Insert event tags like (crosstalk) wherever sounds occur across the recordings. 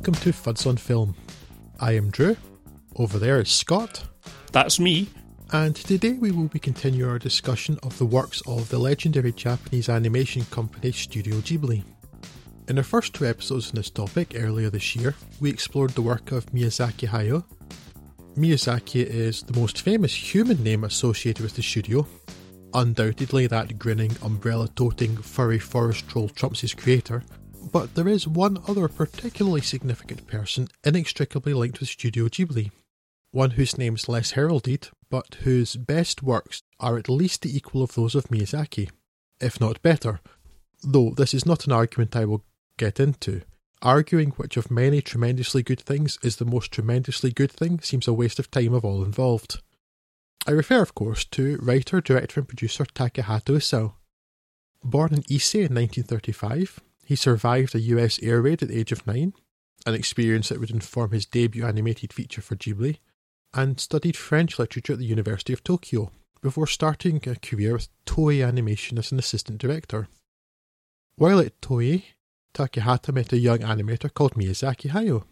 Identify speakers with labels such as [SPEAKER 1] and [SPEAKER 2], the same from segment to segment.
[SPEAKER 1] Welcome to Fuds on Film. I am Drew. Over there is Scott.
[SPEAKER 2] That's me.
[SPEAKER 1] And today we will be continuing our discussion of the works of the legendary Japanese animation company Studio Ghibli. In our first two episodes on this topic earlier this year, we explored the work of Miyazaki Hayao. Miyazaki is the most famous human name associated with the studio. Undoubtedly, that grinning, umbrella toting, furry forest troll trumps his creator, but there is one other particularly significant person inextricably linked with Studio Ghibli. One whose name is less heralded, but whose best works are at least the equal of those of Miyazaki, if not better. Though this is not an argument I will get into. Arguing which of many tremendously good things is the most tremendously good thing seems a waste of time of all involved. I refer, of course, to writer, director, and producer Takahata Isao. Born in Ise in 1935, he survived a US air raid at the age of nine, an experience that would inform his debut animated feature for Ghibli, and studied French literature at the University of Tokyo before starting a career with Toei Animation as an assistant director. While at Toei, Takahata met a young animator called Miyazaki Hayao,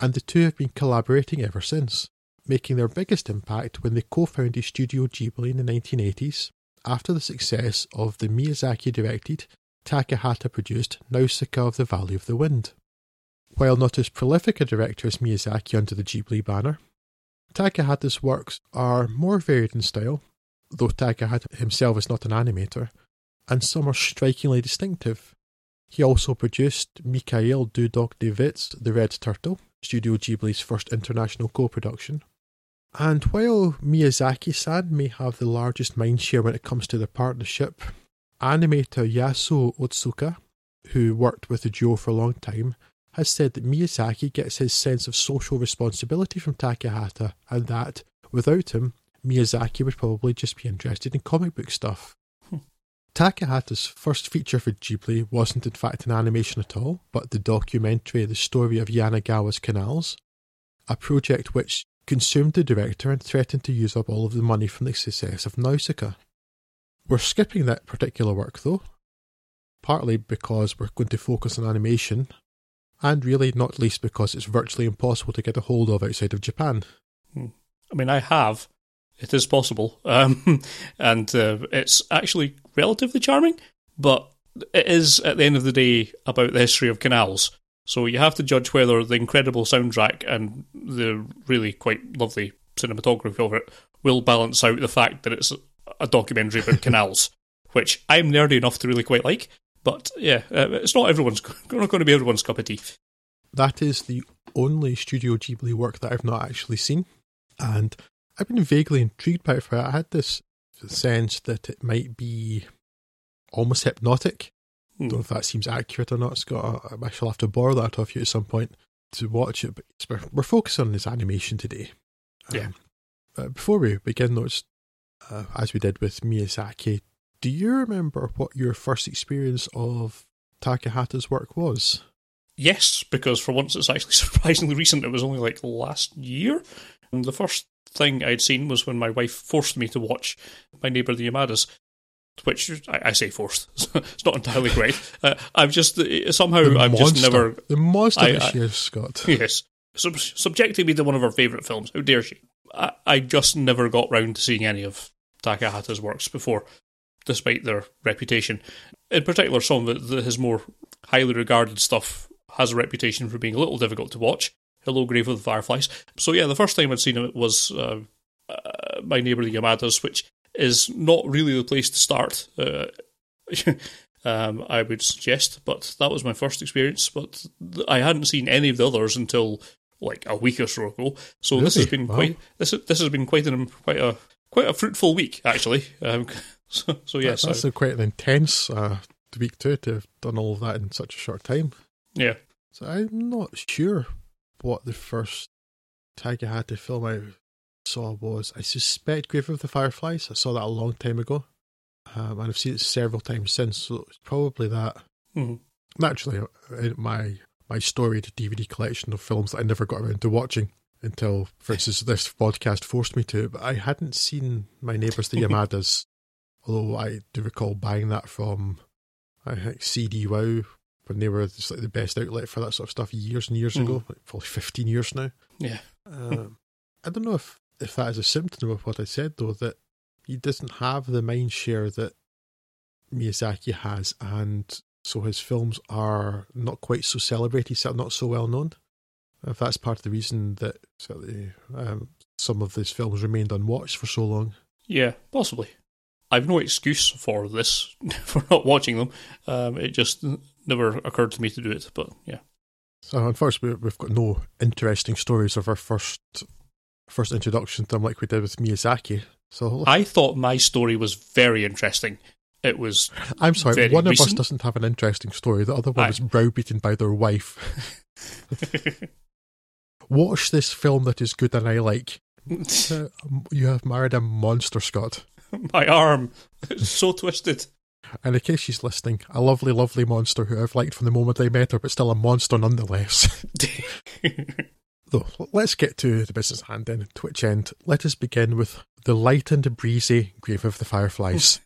[SPEAKER 1] and the two have been collaborating ever since, making their biggest impact when they co-founded Studio Ghibli in the 1980s after the success of the Miyazaki directed, Takahata produced Nausicaa of the Valley of the Wind. While not as prolific a director as Miyazaki under the Ghibli banner, Takahata's works are more varied in style, though Takahata himself is not an animator, and some are strikingly distinctive. He also produced Mikhail Dudok de Wit's The Red Turtle, Studio Ghibli's first international co-production. And while Miyazaki-san may have the largest mindshare when it comes to the partnership, animator Yasuo Otsuka, who worked with the duo for a long time, has said that Miyazaki gets his sense of social responsibility from Takahata and that, without him, Miyazaki would probably just be interested in comic book stuff.
[SPEAKER 2] Hmm.
[SPEAKER 1] Takahata's first feature for Ghibli wasn't in fact an animation at all, but the documentary The Story of Yanagawa's Canals, a project which consumed the director and threatened to use up all of the money from the success of Nausicaa. We're skipping that particular work though, partly because we're going to focus on animation and really not least because it's virtually impossible to get a hold of outside of Japan.
[SPEAKER 2] Hmm. I mean, I have. It is possible. (laughs) Um, and uh, it's actually relatively charming, but it is, at the end of the day, about the history of canals. So you have to judge whether the incredible soundtrack and the really quite lovely cinematography of it will balance out the fact that it's a documentary about canals, which I'm nerdy enough to really quite like. But yeah, uh, it's not everyone's (laughs) not going to be everyone's cup of tea.
[SPEAKER 1] That is the only Studio Ghibli work that I've not actually seen, and I've been vaguely intrigued by it. For I had this sense that it might be almost hypnotic. Hmm. Don't know if that seems accurate or not, Scott. I shall have to borrow that off you at some point to watch it. But we're, focusing on this animation today.
[SPEAKER 2] Yeah.
[SPEAKER 1] Um, before we begin, though, uh, as we did with Miyazaki, do you remember what your first experience of Takahata's work was?
[SPEAKER 2] Yes, because for once it's actually (laughs) surprisingly recent. It was only like last year. And the first thing I'd seen was when my wife forced me to watch My Neighbour the Yamadas, which I, I say forced. (laughs) it's not entirely correct. Uh, I've just uh, somehow
[SPEAKER 1] the
[SPEAKER 2] I've
[SPEAKER 1] monster,
[SPEAKER 2] just never
[SPEAKER 1] the monster
[SPEAKER 2] I, I,
[SPEAKER 1] she is, Scott. (laughs)
[SPEAKER 2] Yes, Sub- subjecting me to one of her favourite films. How dare she? I, I just never got round to seeing any of Takahata's works before despite their reputation. In particular, some of the, his more highly regarded stuff has a reputation for being a little difficult to watch. Hello, Grave of the Fireflies. So yeah, the first time I'd seen it was uh, uh, My Neighbour the Yamadas, which is not really the place to start. Uh, (laughs) um, I would suggest, but that was my first experience. But I hadn't seen any of the others until like a week or so ago. So
[SPEAKER 1] really?
[SPEAKER 2] this has been
[SPEAKER 1] wow.
[SPEAKER 2] quite this this has been quite an quite a quite a fruitful week actually. Um, (laughs) so, so yes,
[SPEAKER 1] that's
[SPEAKER 2] I,
[SPEAKER 1] a quite an intense uh, week too to have done all of that in such a short time.
[SPEAKER 2] Yeah.
[SPEAKER 1] So I'm not sure what the first Takahata film I saw was. I suspect Grave of the Fireflies. I saw that a long time ago, um, and I've seen it several times since. So it's probably that.
[SPEAKER 2] Mm-hmm.
[SPEAKER 1] Naturally, uh, my my storied DVD collection of films that I never got around to watching until, for instance, this podcast forced me to. But I hadn't seen My Neighbours the (laughs) Yamadas, although I do recall buying that from I think CD Wow when they were just like the best outlet for that sort of stuff years and years
[SPEAKER 2] Mm.
[SPEAKER 1] ago, like probably 15 years now.
[SPEAKER 2] Yeah.
[SPEAKER 1] Um, I don't know if, if that is a symptom of what I said, though, that he doesn't have the mind share that Miyazaki has, and so his films are not quite so celebrated, so not so well known. If that's part of the reason that certainly, um, some of his films remained unwatched for so long.
[SPEAKER 2] Yeah, possibly. I've no excuse for this, (laughs) for not watching them. Um, it just never occurred to me to do it, but yeah.
[SPEAKER 1] So unfortunately, we've got no interesting stories of our first first introduction to them like we did with Miyazaki. So
[SPEAKER 2] I thought my story was very interesting. It was
[SPEAKER 1] I'm sorry, one of us doesn't have an interesting story. The other one
[SPEAKER 2] Aye.
[SPEAKER 1] is browbeaten by their wife. (laughs) Watch this film that is good and I like. (laughs) Uh, you have married a monster, Scott.
[SPEAKER 2] my arm. It's so twisted.
[SPEAKER 1] And in case she's listening, a lovely, lovely monster who I've liked from the moment I met her, but still a monster nonetheless. (laughs) Though, let's get to the business hand then. Twitch end. Let us begin with the light and breezy Grave of the Fireflies.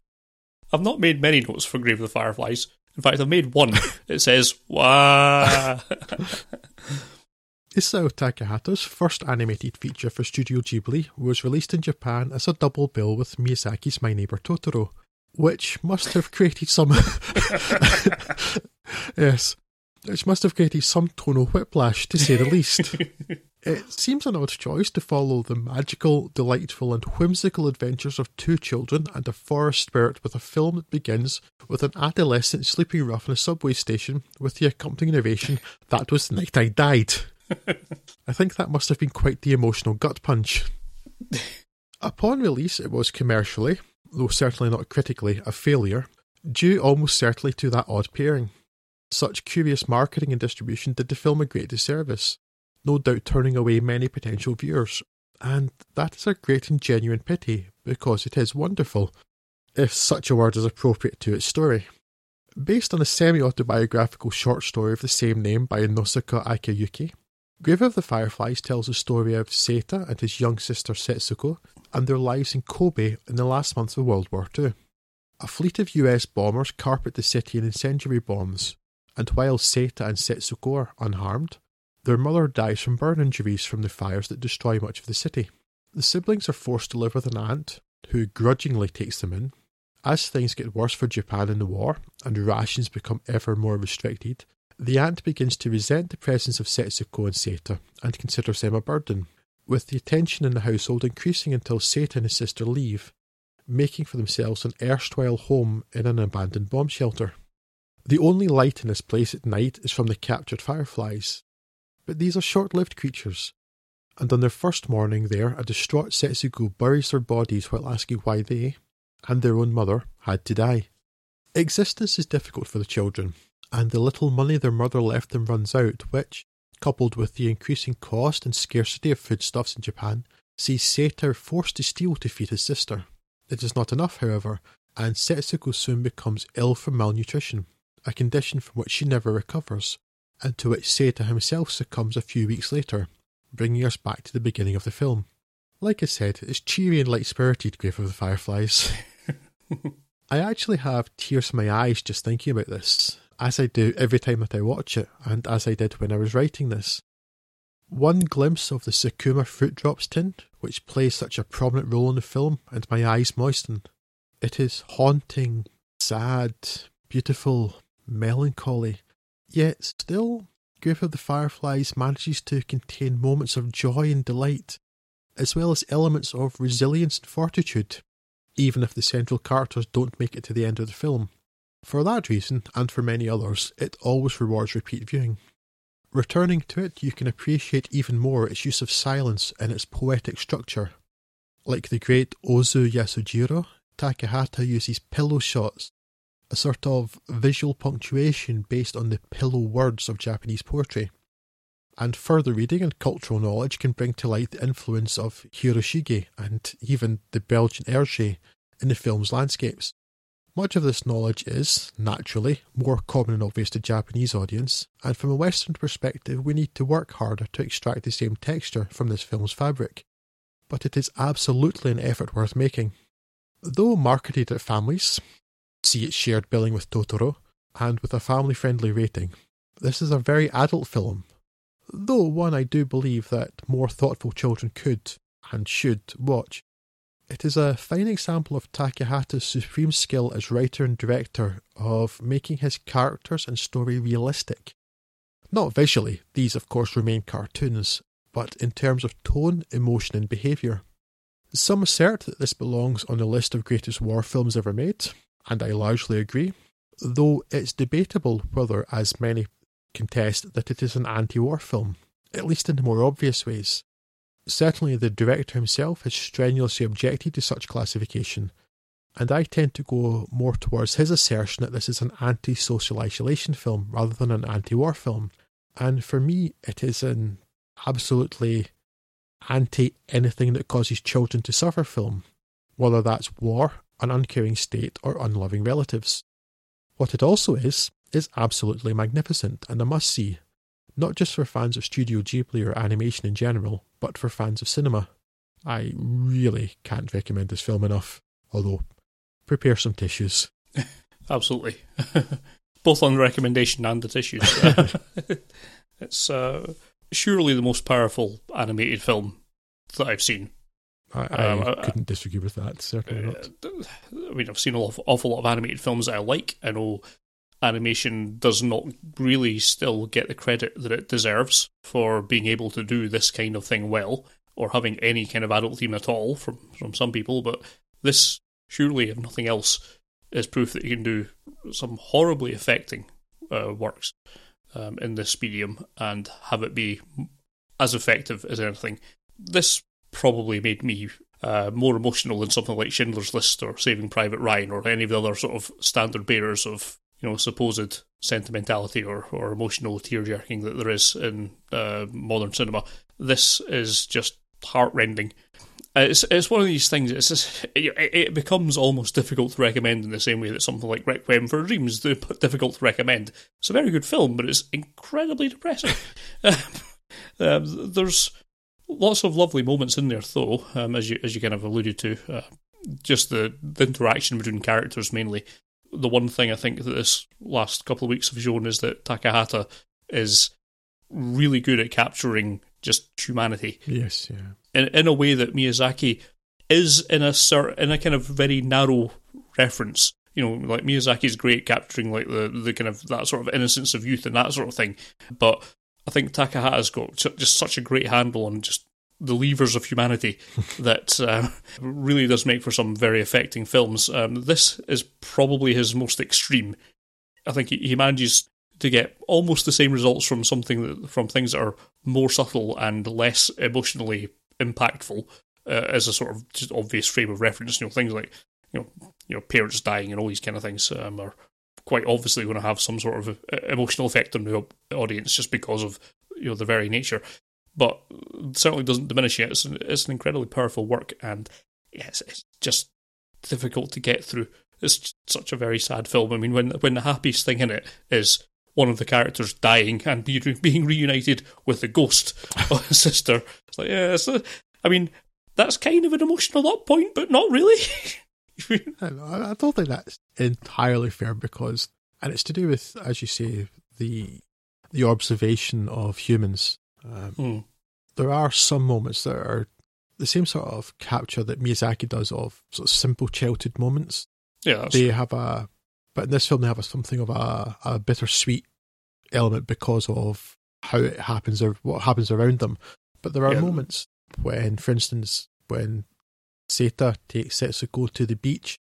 [SPEAKER 2] I've not made many notes for Grave of the Fireflies. In fact, I've made one. (laughs) It says, "Wah."
[SPEAKER 1] Isao Takahata's first animated feature for Studio Ghibli was released in Japan as a double bill with Miyazaki's My Neighbor Totoro, which must have created some. (laughs) (laughs) yes, which must have created some tonal whiplash, to say the least. (laughs) It seems an odd choice to follow the magical, delightful, and whimsical adventures of two children and a forest spirit with a film that begins with an adolescent sleeping rough in a subway station with the accompanying narration, That was the night I died. (laughs) I think that must have been quite the emotional gut punch. Upon release, it was commercially, though certainly not critically, a failure, due almost certainly to that odd pairing. Such curious marketing and distribution did the film a great disservice, no doubt turning away many potential viewers. And that is a great and genuine pity, because it is wonderful, if such a word is appropriate to its story. Based on a semi autobiographical short story of the same name by Inosuke Akiyuki, Grave of the Fireflies tells the story of Seta and his young sister Setsuko and their lives in Kobe in the last months of World War II. A fleet of US bombers carpet the city in incendiary bombs, and while Seta and Setsuko are unharmed, their mother dies from burn injuries from the fires that destroy much of the city. The siblings are forced to live with an aunt, who grudgingly takes them in. As things get worse for Japan in the war, and rations become ever more restricted, the aunt begins to resent the presence of Setsuko and Seta and considers them a burden, with the attention in the household increasing until Seta and his sister leave, making for themselves an erstwhile home in an abandoned bomb shelter. The only light in this place at night is from the captured fireflies, but these are short lived creatures, and on their first morning there, a distraught Setsuko buries their bodies while asking why they, and their own mother, had to die. Existence is difficult for the children, and the little money their mother left them runs out, which, coupled with the increasing cost and scarcity of foodstuffs in Japan, sees Seta forced to steal to feed his sister. It is not enough, however, and Setsuko soon becomes ill from malnutrition, a condition from which she never recovers, and to which Seta himself succumbs a few weeks later, bringing us back to the beginning of the film. Like I said, it's cheery and light spirited, Grave of the Fireflies. (laughs) I actually have tears in my eyes just thinking about this, as I do every time that I watch it, and as I did when I was writing this. One glimpse of the Sakuma fruit drops tint, which plays such a prominent role in the film, and my eyes moisten. It is haunting, sad, beautiful, melancholy, yet still, Grave of the Fireflies manages to contain moments of joy and delight, as well as elements of resilience and fortitude, even if the central characters don't make it to the end of the film. For that reason, and for many others, it always rewards repeat viewing. Returning to it, you can appreciate even more its use of silence and its poetic structure. Like the great Ozu Yasujiro, Takahata uses pillow shots, a sort of visual punctuation based on the pillow words of Japanese poetry. And further reading and cultural knowledge can bring to light the influence of Hiroshige and even the Belgian Hergé in the film's landscapes. Much of this knowledge is, naturally, more common and obvious to Japanese audience, and from a Western perspective, we need to work harder to extract the same texture from this film's fabric. But it is absolutely an effort worth making. Though marketed at families, see its shared billing with Totoro, and with a family friendly rating. This is a very adult film, though one I do believe that more thoughtful children could and should watch. It is a fine example of Takahata's supreme skill as writer and director of making his characters and story realistic. Not visually, these of course remain cartoons, but in terms of tone, emotion, and behaviour. Some assert that this belongs on the list of greatest war films ever made, and I largely agree, though it's debatable whether, as many contest, that it is an anti war film, at least in the more obvious ways. Certainly, the director himself has strenuously objected to such classification, and I tend to go more towards his assertion that this is an anti social isolation film rather than an anti war film. And for me, it is an absolutely anti anything that causes children to suffer film, whether that's war, an uncaring state, or unloving relatives. What it also is, is absolutely magnificent and a must see, not just for fans of Studio Ghibli or animation in general, but for fans of cinema. I really can't recommend this film enough, although prepare some tissues. (laughs)
[SPEAKER 2] Absolutely. (laughs) Both on the recommendation and the tissues. (laughs) it's uh, surely the most powerful animated film that I've seen.
[SPEAKER 1] I, I um, couldn't disagree with that. Certainly uh, not.
[SPEAKER 2] I mean, I've seen an awful, awful lot of animated films that I like. I know animation does not really still get the credit that it deserves for being able to do this kind of thing well, or having any kind of adult theme at all from from some people. But this, surely, if nothing else, is proof that you can do some horribly affecting uh, works um, in this medium and have it be as effective as anything. This probably made me uh, more emotional than something like Schindler's List or Saving Private Ryan or any of the other sort of standard bearers of you know supposed sentimentality or, or emotional tear jerking that there is in uh, modern cinema. This is just heartrending. Uh, it's it's one of these things. It's just, it, it, becomes almost difficult to recommend in the same way that something like Requiem for a Dream is difficult to recommend. It's a very good film, but it's incredibly depressing. (laughs) um, there's lots of lovely moments in there, though, um, as you as you kind of alluded to. Uh, just the, the interaction between characters mainly. The one thing I think that this last couple of weeks have shown is that Takahata is really good at capturing just humanity.
[SPEAKER 1] Yes, yeah.
[SPEAKER 2] In in a way that Miyazaki is in a certain in a kind of very narrow reference. You know, like Miyazaki's great capturing like the the kind of that sort of innocence of youth and that sort of thing, but I think Takahata's got just such a great handle on just the levers of humanity (laughs) that uh, really does make for some very affecting films. Um, this is probably his most extreme. I think he, he manages to get almost the same results from something that, from things that are more subtle and less emotionally impactful uh, as a sort of just obvious frame of reference. You know, things like you know, you know, parents dying and all these kind of things um, are quite obviously going to have some sort of uh, emotional effect on the audience just because of you know the very nature. But certainly doesn't diminish it. It's an, it's an incredibly powerful work, and yes, it's just difficult to get through. It's such a very sad film. I mean, when when the happiest thing in it is one of the characters dying and be, being reunited with the ghost of his sister. It's like, yeah, it's a, I mean, that's kind of an emotional up point, but not really. (laughs) (laughs)
[SPEAKER 1] I don't think that's entirely fair because, and it's to do with, as you say, the the observation of humans. Um, mm. There are some moments that are the same sort of capture that Miyazaki does of sort of simple childhood moments.
[SPEAKER 2] Yeah,
[SPEAKER 1] they have a, but in this film they have a, something of a, a bittersweet element because of how it happens or what happens around them. But there are yeah. moments when, for instance, when Seta takes sets to go to the beach,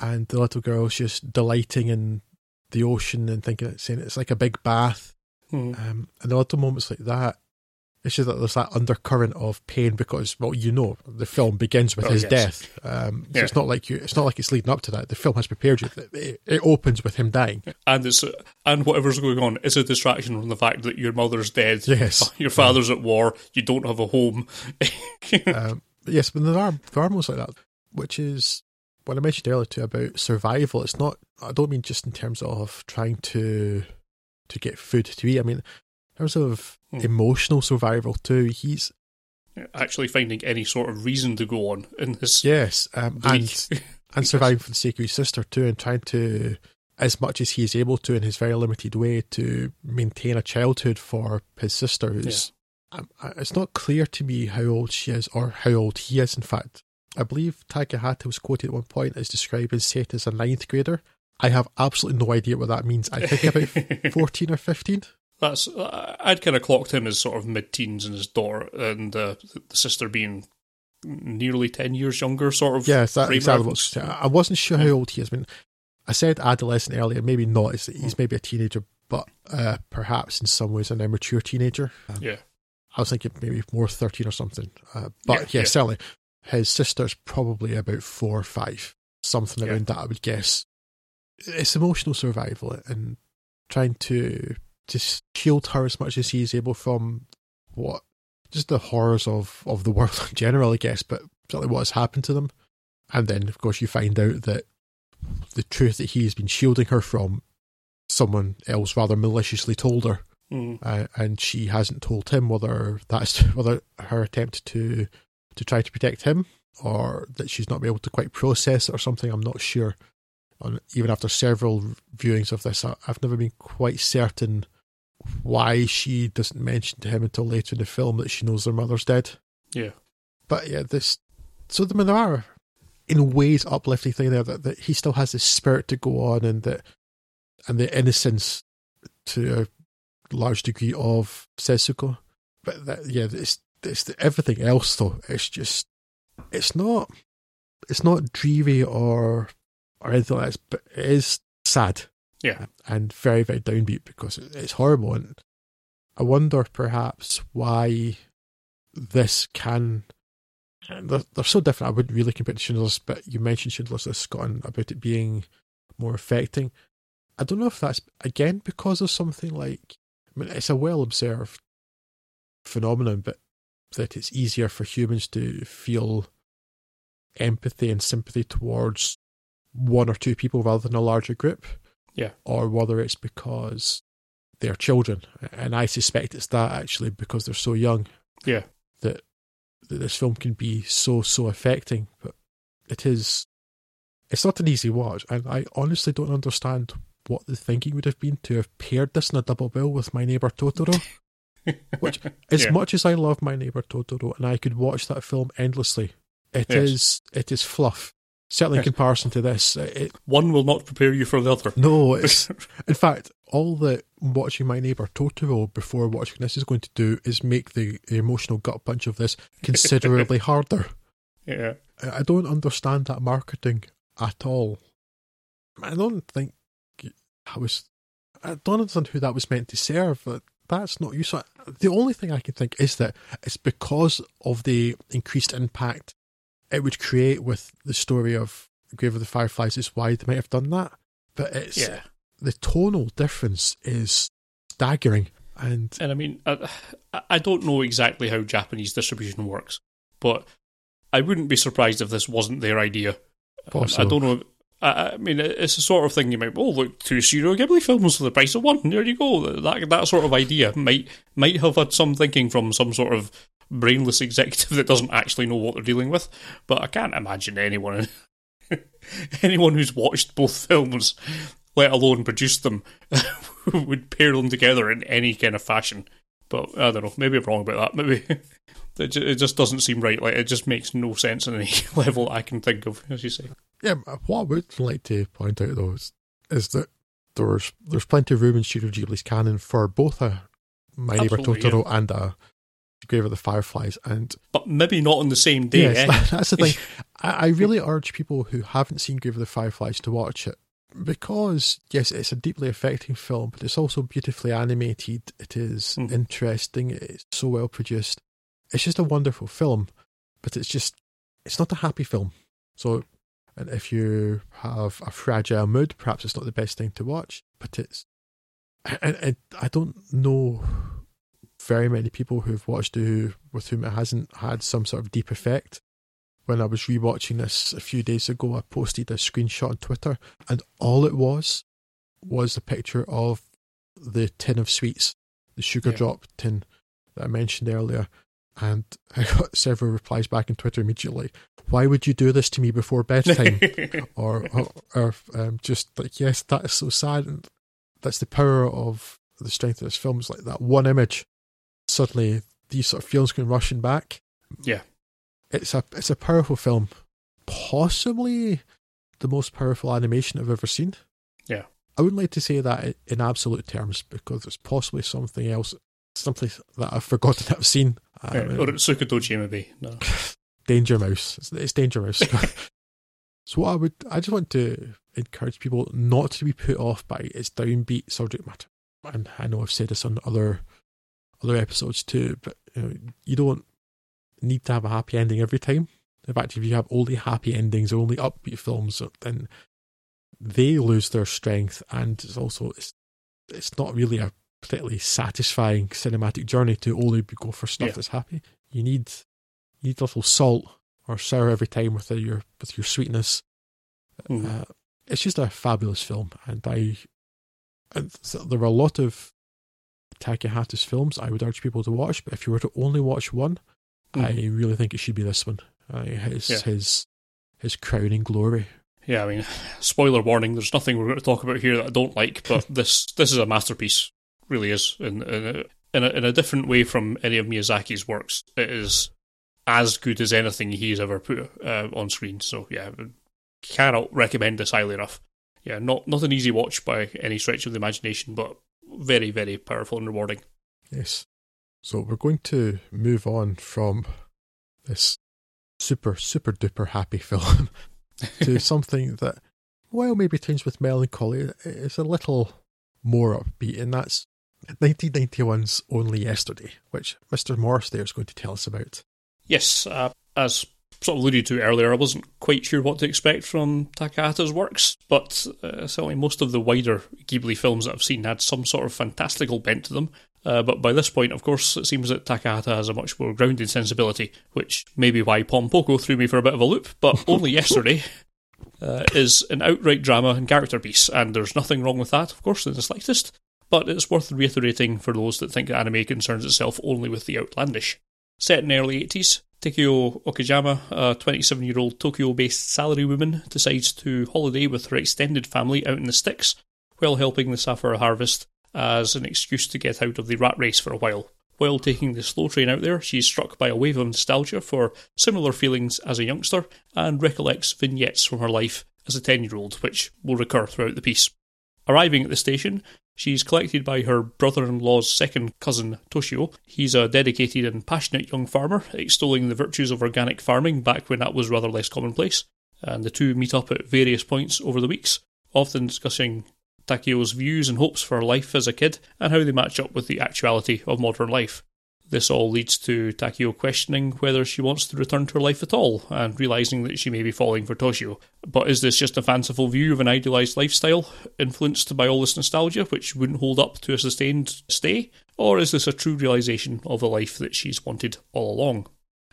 [SPEAKER 1] and the little girl's just delighting in the ocean and thinking, saying it's like a big bath. Mm. Um, and the little moments like that, it's just that there's that undercurrent of pain because, well, you know, the film begins with oh, his yes. death. Um, so yeah. it's not like you, it's not like it's leading up to that. The film has prepared you. It, it opens with him dying,
[SPEAKER 2] and it's and whatever's going on is a distraction from the fact that your mother's dead.
[SPEAKER 1] Yes, (laughs)
[SPEAKER 2] your father's at war. You don't have a home. (laughs)
[SPEAKER 1] um, yes, but there are there are moments like that, which is what I mentioned earlier too about survival. It's not. I don't mean just in terms of trying to to get food to eat. I mean, in terms of hmm. emotional survival too. He's
[SPEAKER 2] actually finding any sort of reason to go on in this.
[SPEAKER 1] Yes, um, (laughs) and and (laughs) surviving for the sake of his sister too, and trying to as much as he is able to in his very limited way to maintain a childhood for his sister who's it's not clear to me how old she is or how old he is in fact. I believe takahata was quoted at one point as describing Seth as a ninth grader. I have absolutely no idea what that means. I think about (laughs) 14 or 15
[SPEAKER 2] that's i'd kind of clocked him as sort of mid-teens and his daughter and uh, the sister being nearly 10 years younger sort of
[SPEAKER 1] yes that exactly what i wasn't sure how old he is. I mean, I said adolescent earlier, maybe not. He's, he's maybe a teenager, but uh, perhaps in some ways an immature teenager.
[SPEAKER 2] Um, yeah.
[SPEAKER 1] I was thinking maybe more 13 or something. Uh, but yeah, yeah, yeah, certainly. His sister's probably about four or five, something around that, I would guess. It's emotional survival and trying to just shield her as much as he's able from what just the horrors of, of the world (laughs) in general, I guess, but certainly what has happened to them. And then, of course, you find out that the truth that he has been shielding her from, someone else rather maliciously told her, mm. uh, and she hasn't told him whether that's whether her attempt to to try to protect him or that she's not been able to quite process it or something. I'm not sure. And even after several viewings of this, I've never been quite certain why she doesn't mention to him until later in the film that she knows their mother's dead.
[SPEAKER 2] Yeah.
[SPEAKER 1] But yeah, this. So the, there are in ways uplifting thing there that, that he still has the spirit to go on and that and the innocence to a large degree of Setsuko. But that, yeah, it's it's the, everything else though. It's just it's not it's not dreary or or anything like that. But it is sad.
[SPEAKER 2] Yeah,
[SPEAKER 1] and very very downbeat because it's horrible. And I wonder perhaps why this can they're, they're so different. I wouldn't really compare to Schindler's, but you mentioned Schindler's List, Scott, about it being more affecting. I don't know if that's again because of something like I mean it's a well observed phenomenon, but that it's easier for humans to feel empathy and sympathy towards one or two people rather than a larger group.
[SPEAKER 2] Yeah.
[SPEAKER 1] Or whether it's because they're children. And I suspect it's that actually because they're so young.
[SPEAKER 2] Yeah.
[SPEAKER 1] That that this film can be so so affecting, but it is. It's not an easy watch, and I honestly don't understand what the thinking would have been to have paired this in a double bill with My Neighbor Totoro. (laughs) Which, as yeah. much as I love My Neighbor Totoro, and I could watch that film endlessly, it yes. is it is fluff. Certainly, in comparison to this, it,
[SPEAKER 2] one will not prepare you for the other.
[SPEAKER 1] No, (laughs) it's in fact all that watching my neighbour Totoro before watching this is going to do is make the emotional gut punch of this (laughs) considerably harder.
[SPEAKER 2] Yeah.
[SPEAKER 1] I don't understand that marketing at all. I don't think I was. I don't understand who that was meant to serve. But that's not useful. The only thing I can think is that it's because of the increased impact it would create with the story of Grave of the Fireflies is why they might have done that. But it's
[SPEAKER 2] yeah
[SPEAKER 1] the tonal difference is staggering. And
[SPEAKER 2] and I mean, I, I don't know exactly how Japanese distribution works, but I wouldn't be surprised if this wasn't their idea.
[SPEAKER 1] Possible.
[SPEAKER 2] I don't know. I, mean, it's the sort of thing you might. Oh, look, two Studio Ghibli films for the price of one. There you go. That that sort of idea might might have had some thinking from some sort of brainless executive (laughs) that doesn't actually know what they're dealing with. But I can't imagine anyone (laughs) anyone who's watched both films let alone produce them, (laughs) would pair them together in any kind of fashion. But I don't know. Maybe I'm wrong about that. Maybe it it just doesn't seem right. Like it just makes no sense on any (laughs) level I can think of, as you say.
[SPEAKER 1] Yeah, what I would like to point out though is, is that there's there's plenty of room in Studio Ghibli's canon for both a My Neighbor Totoro yeah. and a Grave of the Fireflies, and
[SPEAKER 2] but maybe not on the same day. Yes,
[SPEAKER 1] eh? (laughs) that's the thing. (laughs) I, I really urge people who haven't seen Grave of the Fireflies to watch it because yes, it's a deeply affecting film, but it's also beautifully animated. It is mm. interesting. It's so well produced. It's just a wonderful film, but it's just it's not a happy film. So, and if you have a fragile mood, perhaps it's not the best thing to watch. But it's and, and I don't know very many people who've watched it who, with whom it hasn't had some sort of deep effect when I was rewatching this a few days ago, I posted a screenshot on Twitter, and all it was was a picture of the tin of sweets, the sugar yeah. drop tin that I mentioned earlier. And (laughs) I got several replies back on Twitter immediately. Why would you do this to me before bedtime? (laughs) or, or, or um, just like, yes, that is so sad. And that's the power of the strength of this film. Is like that one image. Suddenly, these sort of feelings come rushing back.
[SPEAKER 2] Yeah,
[SPEAKER 1] it's a it's a powerful film. Possibly the most powerful animation I've ever seen.
[SPEAKER 2] Yeah,
[SPEAKER 1] I wouldn't like to say that in absolute terms because there's possibly something else, something that I've forgotten I've seen.
[SPEAKER 2] Um, or it's Sukodoji maybe. No. (laughs)
[SPEAKER 1] Danger Mouse. It's, it's Danger Mouse. (laughs) (laughs) so what I would, I just want to encourage people not to be put off by its downbeat subject matter. And I know I've said this on other other episodes too, but you, know, you don't need to have a happy ending every time. In fact, if you have only happy endings, only upbeat films, then they lose their strength, and it's also it's, it's not really a particularly satisfying cinematic journey to only go for stuff yeah. that's happy. You need you need a little salt or sour every time with your with your sweetness. Mm. Uh, it's just a fabulous film, and I and there are a lot of Takahata's films I would urge people to watch, but if you were to only watch one, mm. I really think it should be this one. Uh, his yeah. his his crowning glory.
[SPEAKER 2] Yeah, I mean, spoiler warning. There's nothing we're going to talk about here that I don't like, but (laughs) this this is a masterpiece. Really is in in a, in a, in a different way from any of Miyazaki's works. It is as good as anything he's ever put uh, on screen. So yeah, cannot recommend this highly enough. Yeah, not not an easy watch by any stretch of the imagination, but very very powerful and rewarding.
[SPEAKER 1] Yes. So we're going to move on from this super super duper happy (laughs) film to (laughs) something that, well, maybe tinged with melancholy, is a little more upbeat, and that's 1991's Only Yesterday, which Mr. Morris there is going to tell us about.
[SPEAKER 2] Yes, uh, as sort of alluded to earlier, I wasn't quite sure what to expect from Takahata's works, but uh, certainly most of the wider Ghibli films that I've seen had some sort of fantastical bent to them. Uh, but by this point, of course, it seems that Takahata has a much more grounded sensibility, which may be why Pom Poko threw me for a bit of a loop. But (laughs) only yesterday uh, is an outright drama and character piece, and there's nothing wrong with that, of course, in the slightest. But it's worth reiterating for those that think anime concerns itself only with the outlandish. Set in the early 80s, Takeo Okijama, a 27 year old Tokyo based salarywoman, decides to holiday with her extended family out in the sticks while helping the Sakura harvest as an excuse to get out of the rat race for a while. While taking the slow train out there, she's struck by a wave of nostalgia for similar feelings as a youngster and recollects vignettes from her life as a 10 year old, which will recur throughout the piece. Arriving at the station, she's collected by her brother in law's second cousin, Toshio. He's a dedicated and passionate young farmer, extolling the virtues of organic farming back when that was rather less commonplace. And the two meet up at various points over the weeks, often discussing Takeo's views and hopes for life as a kid and how they match up with the actuality of modern life. This all leads to Takio questioning whether she wants to return to her life at all and realizing that she may be falling for Toshio. But is this just a fanciful view of an idealized lifestyle, influenced by all this nostalgia, which wouldn't hold up to a sustained stay? Or is this a true realization of the life that she's wanted all along?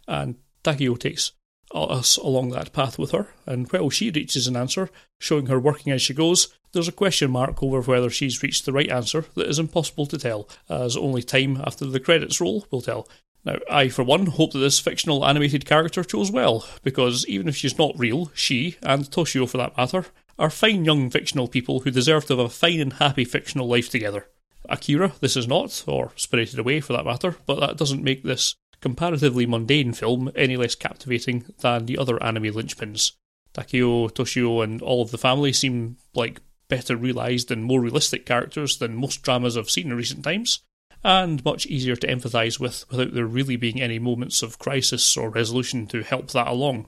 [SPEAKER 2] And Takio takes us along that path with her, and while she reaches an answer, showing her working as she goes, there's a question mark over whether she's reached the right answer that is impossible to tell, as only time after the credits roll will tell. Now, I, for one, hope that this fictional animated character chose well, because even if she's not real, she, and Toshio for that matter, are fine young fictional people who deserve to have a fine and happy fictional life together. Akira, this is not, or Spirited Away for that matter, but that doesn't make this comparatively mundane film any less captivating than the other anime linchpins. Takeo, Toshio, and all of the family seem like better realised and more realistic characters than most dramas I've seen in recent times, and much easier to empathise with without there really being any moments of crisis or resolution to help that along.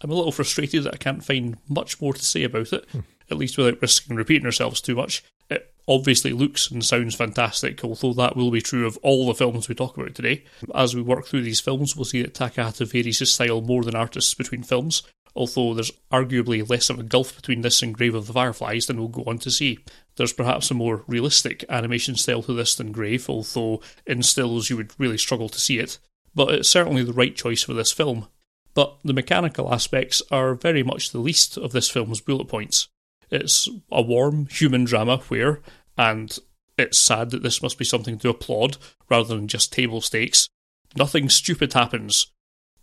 [SPEAKER 2] I'm a little frustrated that I can't find much more to say about it, hmm. at least without risking repeating ourselves too much. It obviously looks and sounds fantastic, although that will be true of all the films we talk about today. As we work through these films, we'll see that Takahata varies his style more than artists between films, although there's arguably less of a gulf between this and Grave of the Fireflies than we'll go on to see. There's perhaps a more realistic animation style to this than Grave, although in stills you would really struggle to see it. But it's certainly the right choice for this film. But the mechanical aspects are very much the least of this film's bullet points. It's a warm human drama where, and it's sad that this must be something to applaud rather than just table stakes, nothing stupid happens,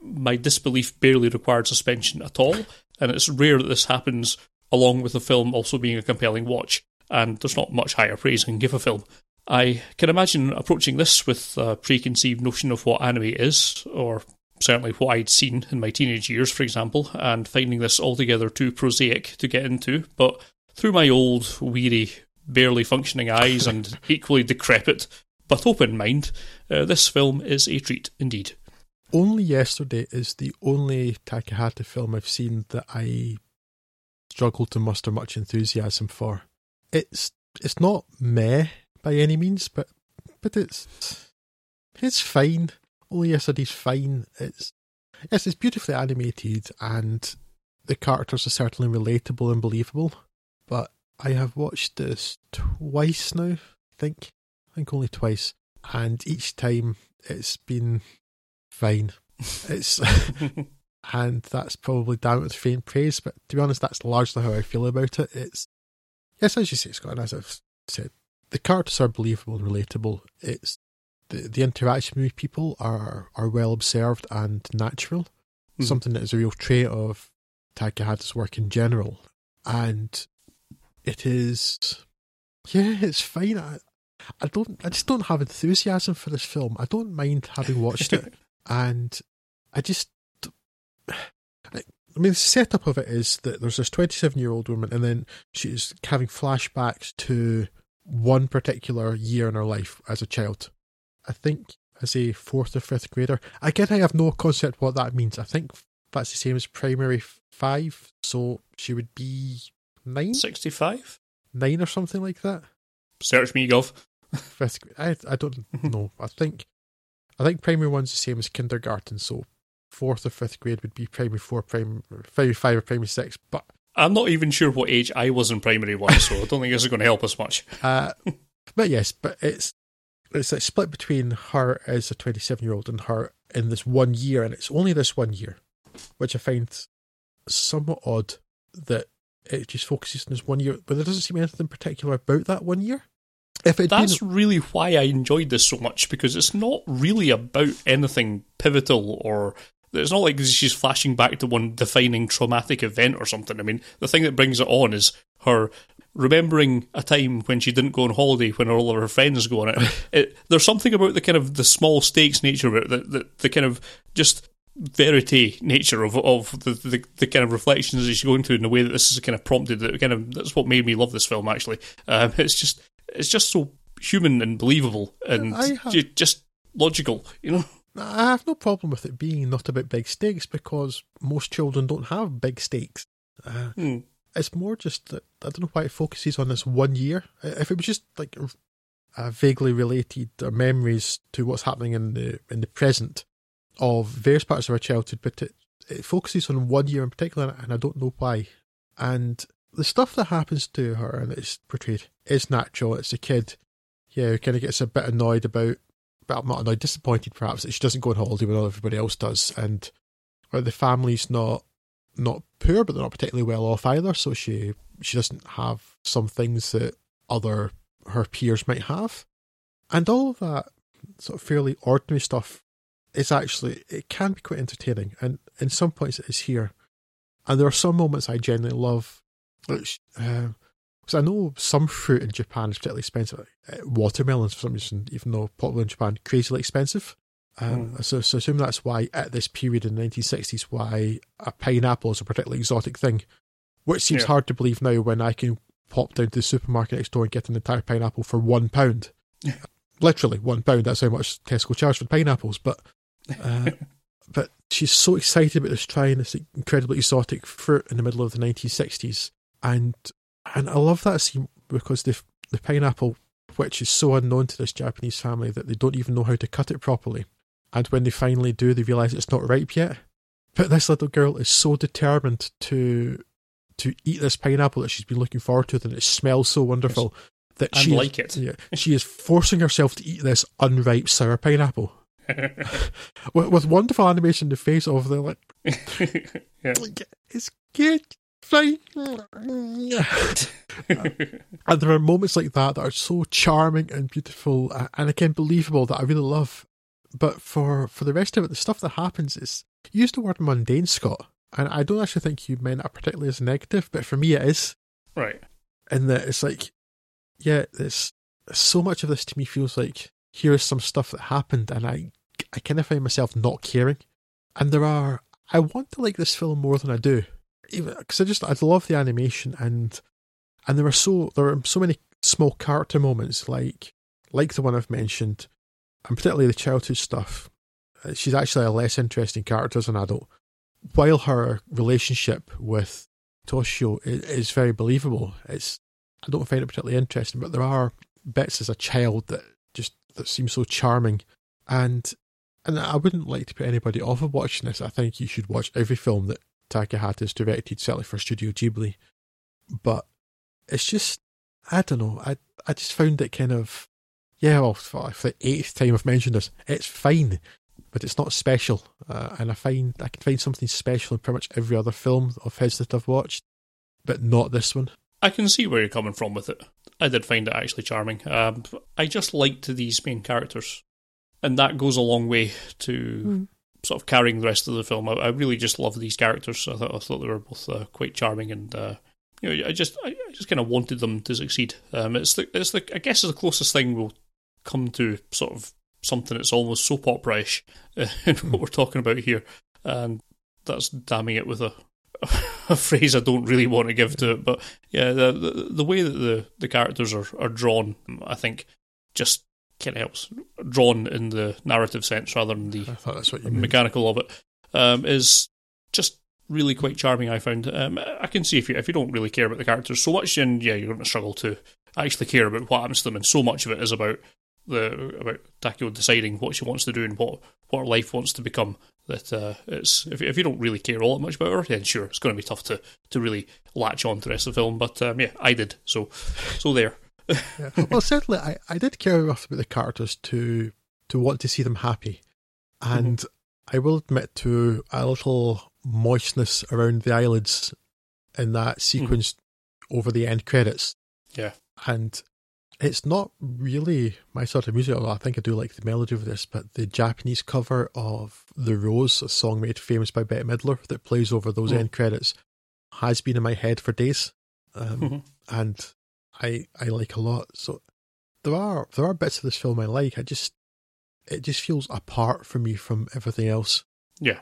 [SPEAKER 2] my disbelief barely required suspension at all. And it's rare that this happens along with the film also being a compelling watch. And there's not much higher praise I can give a film. I can imagine approaching this with a preconceived notion of what anime is, or certainly what I'd seen in my teenage years, for example, and finding this altogether too prosaic to get into. But through my old, weary, barely functioning eyes and (laughs) equally decrepit but open mind, uh, this film is a treat indeed.
[SPEAKER 1] Only Yesterday is the only Takahata film I've seen that I struggle to muster much enthusiasm for. It's it's not meh by any means, but but it's it's fine. Only Yesterday's fine. It's yes, it's beautifully animated and the characters are certainly relatable and believable. But I have watched this twice now, I think. I think only twice. And each time it's been fine. It's (laughs) and that's probably down to faint praise, but to be honest, that's largely how I feel about it. It's yes, as you say, Scott, and as I've said, the characters are believable and relatable. It's the the interaction with people are are well observed and natural. Mm. Something that is a real trait of Takahata's work in general. And it is yeah, it's fine. I, I don't I just don't have enthusiasm for this film. I don't mind having watched it. (laughs) and I just (sighs) I mean, the setup of it is that there's this 27 year old woman, and then she's having flashbacks to one particular year in her life as a child. I think as a fourth or fifth grader. Again, I have no concept what that means. I think that's the same as primary five, so she would be nine?
[SPEAKER 2] 65?
[SPEAKER 1] Nine or something like that.
[SPEAKER 2] Search me, Gov.
[SPEAKER 1] Fifth I, I don't (laughs) know. I think I think primary one's the same as kindergarten, so fourth or fifth grade would be primary four, primary, five, or primary six. But
[SPEAKER 2] I'm not even sure what age I was in primary one, so I don't think this is going to help us much. (laughs)
[SPEAKER 1] Uh, but yes, but it's it's a split between her as a 27 year old and her in this one year, and it's only this one year, which I find somewhat odd that it just focuses on this one year, but there doesn't seem anything particular about that one year.
[SPEAKER 2] If it That's been... really why I enjoyed this so much because it's not really about anything pivotal or it's not like she's flashing back to one defining traumatic event or something. I mean, the thing that brings it on is her remembering a time when she didn't go on holiday when all of her friends go on it. (laughs) it there's something about the kind of the small stakes nature of it, the, the, the kind of just verity nature of of the, the, the kind of reflections that she's going through in the way that this is kind of prompted that kind of that's what made me love this film actually um, (laughs) it's just it's just so human and believable and have, just logical you know
[SPEAKER 1] I have no problem with it being not about big stakes because most children don't have big stakes uh, hmm. it's more just that I don't know why it focuses on this one year if it was just like uh, vaguely related uh, memories to what's happening in the in the present of various parts of our childhood, but it, it focuses on one year in particular, and I don't know why. And the stuff that happens to her and it's portrayed is natural. It's a kid, yeah, who kind of gets a bit annoyed about, but I'm not annoyed, disappointed perhaps that she doesn't go on holiday when everybody else does, and the family's not not poor, but they're not particularly well off either. So she she doesn't have some things that other her peers might have, and all of that sort of fairly ordinary stuff is actually it can be quite entertaining, and in some points it is here. And there are some moments I genuinely love, because uh, I know some fruit in Japan is particularly expensive. Uh, watermelons, for some reason, even though popular in Japan, crazily expensive. Um, mm. so, so assume that's why at this period in the 1960s, why a pineapple is a particularly exotic thing, which seems yeah. hard to believe now when I can pop down to the supermarket next door and get an entire pineapple for one pound. (laughs) Literally one pound. That's how much Tesco charged for pineapples. But uh, (laughs) but she's so excited about this trying this incredibly exotic fruit in the middle of the 1960s, and and I love that scene because the the pineapple, which is so unknown to this Japanese family that they don't even know how to cut it properly, and when they finally do, they realise it's not ripe yet. But this little girl is so determined to to eat this pineapple that she's been looking forward to, and it smells so wonderful that she
[SPEAKER 2] like
[SPEAKER 1] is,
[SPEAKER 2] it.
[SPEAKER 1] yeah, she is forcing herself to eat this unripe sour pineapple. (laughs) with, with, wonderful animation in the face of the like, (laughs) yeah. it's good, fine. (laughs) and there are moments like that that are so charming and beautiful uh, and again believable that I really love. But for for the rest of it, the stuff that happens is use the word mundane, Scott, and I don't actually think you meant that particularly as negative, but for me it is.
[SPEAKER 2] Right.
[SPEAKER 1] And that it's like, yeah, there's so much of this to me feels like here is some stuff that happened, and I I kind of find myself not caring. And there are I want to like this film more than I do, because I just I love the animation and and there are so there are so many small character moments like like the one I've mentioned, and particularly the childhood stuff. Uh, she's actually a less interesting character as an adult, while her relationship with Toshio is, is very believable. It's I don't find it particularly interesting, but there are bits as a child that just that seem so charming, and and I wouldn't like to put anybody off of watching this. I think you should watch every film that Takahata has directed, certainly for Studio Ghibli. But it's just I don't know. I I just found it kind of yeah. Well, for, for the eighth time I've mentioned this, it's fine, but it's not special. Uh, and I find I can find something special in pretty much every other film of his that I've watched, but not this one.
[SPEAKER 2] I can see where you're coming from with it. I did find it actually charming. Um, I just liked these main characters, and that goes a long way to mm. Sort of carrying the rest of the film. I, I, really just love these characters. I thought I thought they were both uh, quite charming, and uh, you know, I just I just kind of wanted them to succeed. Um, it's the it's the I guess it's the closest thing we'll come to sort of something that's almost soap opera-ish uh, (laughs) in what we're talking about here, and that's damning it with a (laughs) a phrase I don't really want to give to it, but yeah, the the, the way that the, the characters are, are drawn, I think, just kind of helps. Drawn in the narrative sense rather than the mechanical of it, um, is just really quite charming. I found. Um, I can see if you if you don't really care about the characters so much, then yeah, you're going to struggle to actually care about what happens to them. And so much of it is about the about Taeko deciding what she wants to do and what what her life wants to become that uh, it's if, if you don't really care all that much about her, then sure, it's going to be tough to, to really latch on to the rest of the film. But um, yeah, I did. So so there.
[SPEAKER 1] Yeah. (laughs) Well, certainly, I, I did care enough about the characters to to want to see them happy, and mm-hmm. I will admit to a little moistness around the eyelids in that mm-hmm. sequence mm-hmm. over the end credits.
[SPEAKER 2] Yeah,
[SPEAKER 1] and it's not really my sort of music, although I think I do like the melody of this, but the Japanese cover of The Rose, a song made famous by Bette Midler that plays over those mm. end credits, has been in my head for days. Um, mm-hmm. And I I like a lot. So there are there are bits of this film I like. I just it just feels apart for me from everything else.
[SPEAKER 2] Yeah.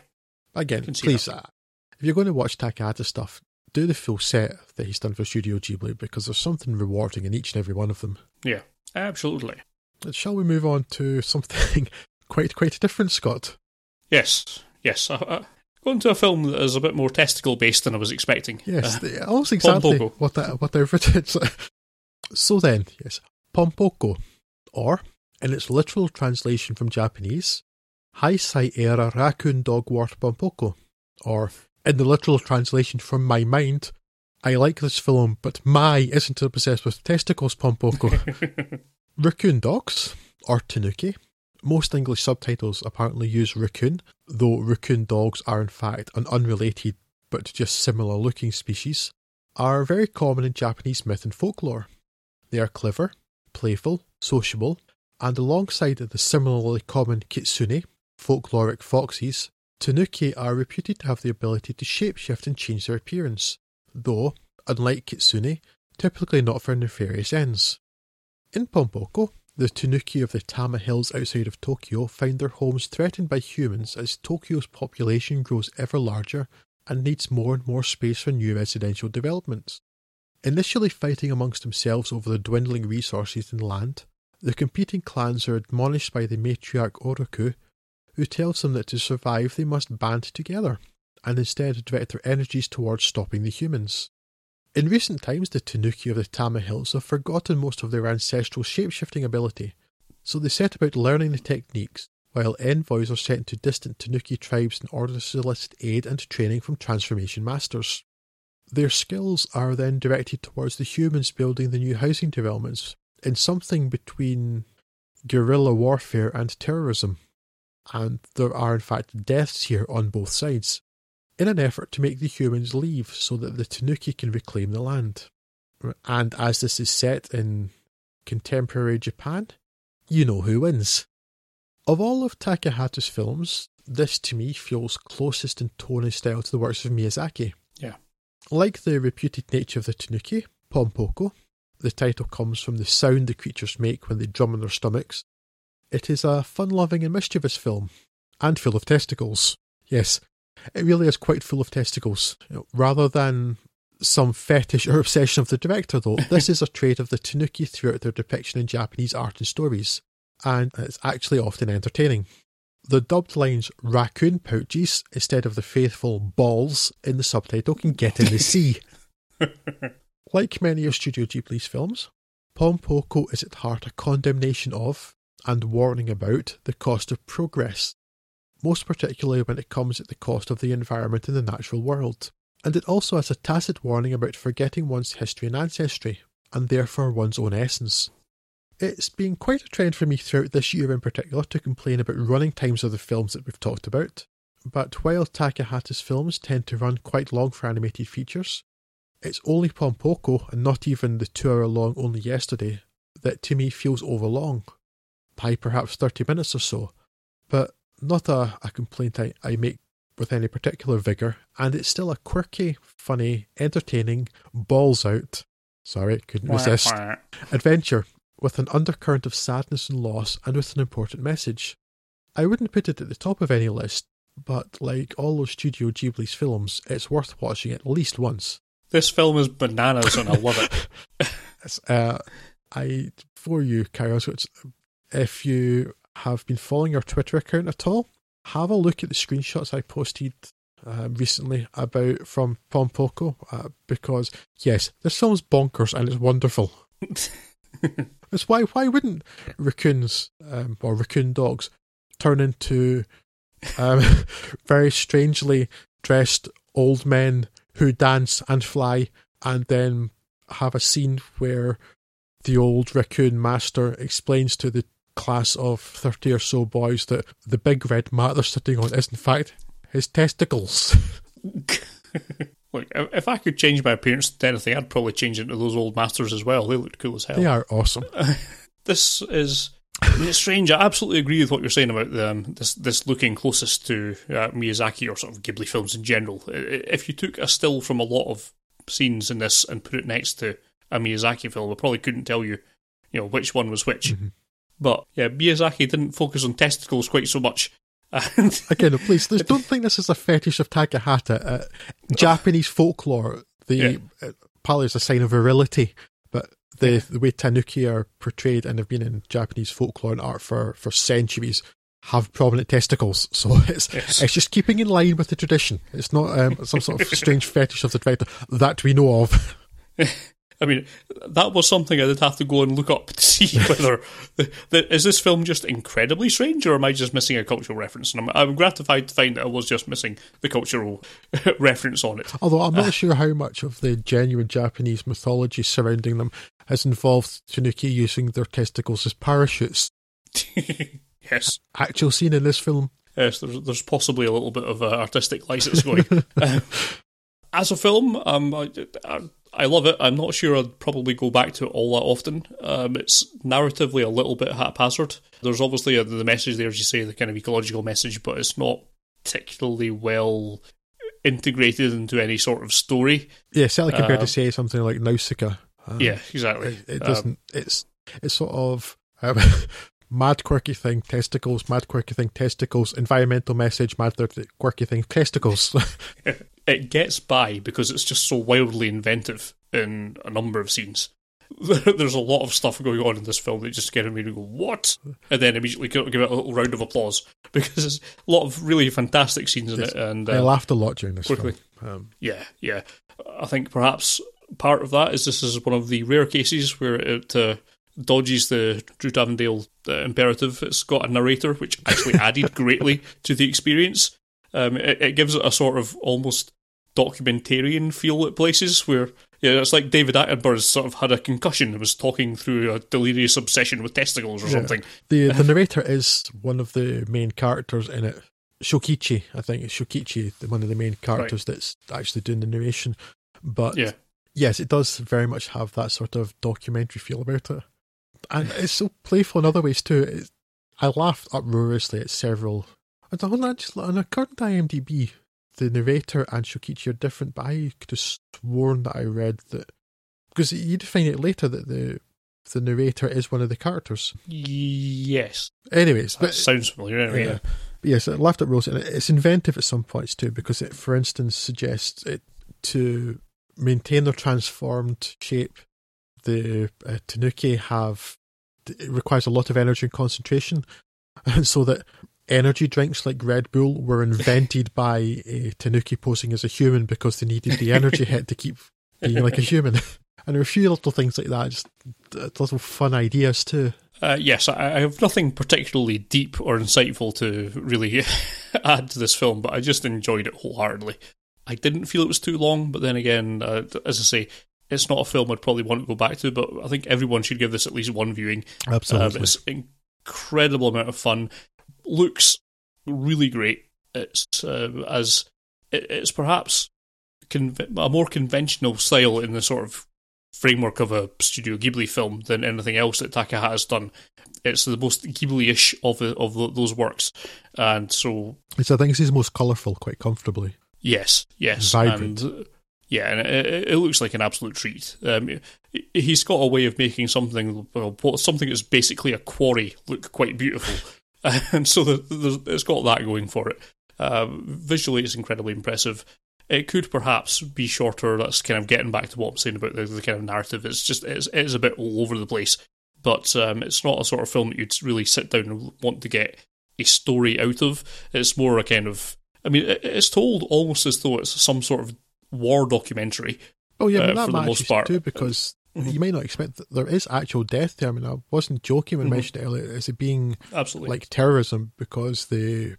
[SPEAKER 1] Again, please, uh, if you're going to watch Takahata stuff, do the full set that he's done for Studio Ghibli because there's something rewarding in each and every one of them.
[SPEAKER 2] Yeah, absolutely.
[SPEAKER 1] Shall we move on to (laughs) something quite quite different, Scott?
[SPEAKER 2] Yes, yes. Uh, uh, going to a film that is a bit more testicle based than I was expecting.
[SPEAKER 1] Yes, uh, almost exactly what I, what I've (laughs) written. So then, yes, Pompoko, or in its literal translation from Japanese, Heisei era raccoon dog wart Pompoko, or in the literal translation from my mind, I like this film, but my isn't obsessed with testicles, Pompoko. (laughs) raccoon dogs, or tanuki. Most English subtitles apparently use raccoon, though raccoon dogs are in fact an unrelated but just similar looking species, are very common in Japanese myth and folklore. They are clever, playful, sociable, and alongside the similarly common kitsune, folkloric foxes, Tanuki are reputed to have the ability to shapeshift and change their appearance, though, unlike Kitsune, typically not for nefarious ends. In Pompoko, the Tanuki of the Tama Hills outside of Tokyo find their homes threatened by humans as Tokyo's population grows ever larger and needs more and more space for new residential developments. Initially fighting amongst themselves over the dwindling resources and land, the competing clans are admonished by the matriarch Oroku who tells them that to survive they must band together and instead direct their energies towards stopping the humans. In recent times, the Tanuki of the Tama Hills have forgotten most of their ancestral shapeshifting ability, so they set about learning the techniques, while envoys are sent to distant Tanuki tribes in order to solicit aid and training from transformation masters. Their skills are then directed towards the humans building the new housing developments in something between guerrilla warfare and terrorism and there are in fact deaths here on both sides, in an effort to make the humans leave so that the Tanuki can reclaim the land. And as this is set in contemporary Japan, you know who wins. Of all of Takahata's films, this to me feels closest in tone and style to the works of Miyazaki. Like the reputed nature of the tanuki, Pom Poko, the title comes from the sound the creatures make when they drum on their stomachs. It is a fun loving and mischievous film, and full of testicles. Yes, it really is quite full of testicles. You know, rather than some fetish or (laughs) obsession of the director, though, (laughs) this is a trait of the Tanuki throughout their depiction in Japanese art and stories, and it's actually often entertaining. The dubbed lines raccoon pouches instead of the faithful balls in the subtitle can get in the (laughs) sea. like many of Studio Ghibli's films, Pom Poko is at heart a condemnation of, and warning about, the cost of progress, most particularly when it comes at the cost of the environment and the natural world. And it also has a tacit warning about forgetting one's history and ancestry, and therefore one's own essence. It's been quite a trend for me throughout this year in particular to complain about running times of the films that we've talked about. But while Takahata's films tend to run quite long for animated features, it's only Pom Poko, and not even the two hour long Only Yesterday, that to me feels overlong. By perhaps 30 minutes or so, but not a, a complaint I, I make with any particular vigour, and it's still a quirky, funny, entertaining, balls out, sorry, couldn't resist, adventure with an undercurrent of sadness and loss and with an important message. I wouldn't put it at the top of any list, but like all those Studio Ghibli's films, it's worth watching at least once.
[SPEAKER 2] This film is bananas and I love it. (laughs) (laughs)
[SPEAKER 1] uh, I, for you, Kyle, if you have been following our Twitter account at all, have a look at the screenshots I posted uh, recently about from Pom Poko, uh, because yes, this film's bonkers and it's wonderful. (laughs) It's why why wouldn't raccoons um, or raccoon dogs turn into um, (laughs) very strangely dressed old men who dance and fly, and then have a scene where the old raccoon master explains to the class of 30 or so boys that the big red mat they're sitting on is in fact his testicles. (laughs)
[SPEAKER 2] Look, if I could change my appearance to anything, I'd probably change into those old masters as well. They look cool as hell.
[SPEAKER 1] They are awesome. (laughs)
[SPEAKER 2] this is. I mean, it's strange. I absolutely agree with what you're saying about um, this. This looking closest to uh, Miyazaki or sort of Ghibli films in general. If you took a still from a lot of scenes in this and put it next to a Miyazaki film, I probably couldn't tell you, you know, which one was which. Mm-hmm. But yeah, Miyazaki didn't focus on testicles quite so much
[SPEAKER 1] Again, (laughs) please, (laughs) don't think this is a fetish of Takahata. Uh, Japanese folklore, the yeah. uh, probably is a sign of virility, but the the way tanuki are portrayed and have been in Japanese folklore and art for, for centuries have prominent testicles. (laughs) So it's yes. it's just keeping in line with the tradition. It's not um, some sort of strange fetish of the director that we know of.
[SPEAKER 2] I mean, that was something I did have to go and look up to see (laughs) whether the, the, is this film just incredibly strange, or am I just missing a cultural reference? And I'm, I'm gratified to find that I was just missing the cultural (laughs) reference on it.
[SPEAKER 1] Although I'm not uh, sure how much of the genuine Japanese mythology surrounding them has involved Tanuki using their testicles as parachutes. (laughs)
[SPEAKER 2] yes,
[SPEAKER 1] actual scene in this film.
[SPEAKER 2] Yes, there's, there's possibly a little bit of uh, artistic license going. uh, as a film, um, I, I, I love it. I'm not sure I'd probably go back to it all that often. Um, it's narratively a little bit haphazard. There's obviously a, the message there, as you say, the kind of ecological message, but it's not particularly well integrated into any sort of story.
[SPEAKER 1] Yeah, certainly compared to um, say something like Nausicaa.
[SPEAKER 2] Um, yeah, exactly.
[SPEAKER 1] It, it doesn't. Um, it's it's sort of. Um, (laughs) mad quirky thing, testicles, mad quirky thing, testicles, environmental message, mad quirky thing, testicles. (laughs)
[SPEAKER 2] it gets by because it's just so wildly inventive in a number of scenes. (laughs) There's a lot of stuff going on in this film that just get me to go, what? And then immediately give it a little round of applause (laughs) because there's a lot of really fantastic scenes in it's, it. And
[SPEAKER 1] I uh, laughed a lot during this quickly. film.
[SPEAKER 2] Um, yeah, yeah. I think perhaps part of that is this is one of the rare cases where it uh, dodges the Drew Avondale uh, imperative. It's got a narrator, which actually (laughs) added greatly to the experience. Um, it, it, gives it a sort of almost documentarian feel at places where yeah, it's like David Attenborough's sort of had a concussion and was talking through a delirious obsession with testicles or yeah. something.
[SPEAKER 1] The (laughs) the narrator is one of the main characters in it. Shokichi, I think it's Shokichi, one of the main characters right. that's actually doing the narration. But yeah. yes, it does very much have that sort of documentary feel about it. And it's so playful in other ways too. It's, I laughed uproariously at several. I don't know, just on according to IMDb, the narrator and Shokichi are different, but I could have sworn that I read that because you define it later that the the narrator is one of the characters.
[SPEAKER 2] Yes.
[SPEAKER 1] Anyways,
[SPEAKER 2] That
[SPEAKER 1] but
[SPEAKER 2] sounds familiar. Anyway, yeah.
[SPEAKER 1] But yes, I laughed at Rose, and it's inventive at some points too, because it, for instance, suggests it to maintain their transformed shape. The uh, Tanuki have it requires a lot of energy and concentration, (laughs) and so that energy drinks like Red Bull were invented (laughs) by a Tanuki posing as a human because they needed the energy hit to keep being like a human. (laughs) And there are a few little things like that, just uh, little fun ideas too.
[SPEAKER 2] Uh, yes, I, I have nothing particularly deep or insightful to really (laughs) add to this film, but I just enjoyed it wholeheartedly. I didn't feel it was too long, but then again, uh, as I say, it's not a film I'd probably want to go back to, but I think everyone should give this at least one viewing.
[SPEAKER 1] Absolutely.
[SPEAKER 2] Um, it's incredible amount of fun. Looks really great. It's uh, as it, it's perhaps a more conventional style in the sort of framework of a Studio Ghibli film than anything else that Takahata has done. It's the most Ghibli-ish of the, of the, those works, and so
[SPEAKER 1] It's, I think it's his most colourful, quite comfortably.
[SPEAKER 2] Yes, yes,
[SPEAKER 1] Vibrant.
[SPEAKER 2] and yeah, and it, it looks like an absolute treat. Um, he's got a way of making something, well, something that's basically a quarry, look quite beautiful, (laughs) and so the, it's got that going for it. Um, visually, it's incredibly impressive. It could perhaps be shorter. That's kind of getting back to what I'm saying about the, the kind of narrative. It's just it's, it is a bit all over the place, but um, it's not a sort of film that you'd really sit down and want to get a story out of. It's more a kind of I mean, it- it's told almost as though it's some sort of war documentary.
[SPEAKER 1] Oh yeah,
[SPEAKER 2] Uh,
[SPEAKER 1] but that
[SPEAKER 2] for the most part.
[SPEAKER 1] too because
[SPEAKER 2] Mhm.
[SPEAKER 1] you might not expect that there is actual death there. I mean, I wasn't joking when I
[SPEAKER 2] Mhm.
[SPEAKER 1] mentioned it earlier. Is it being
[SPEAKER 2] Absolutely.
[SPEAKER 1] like terrorism because the,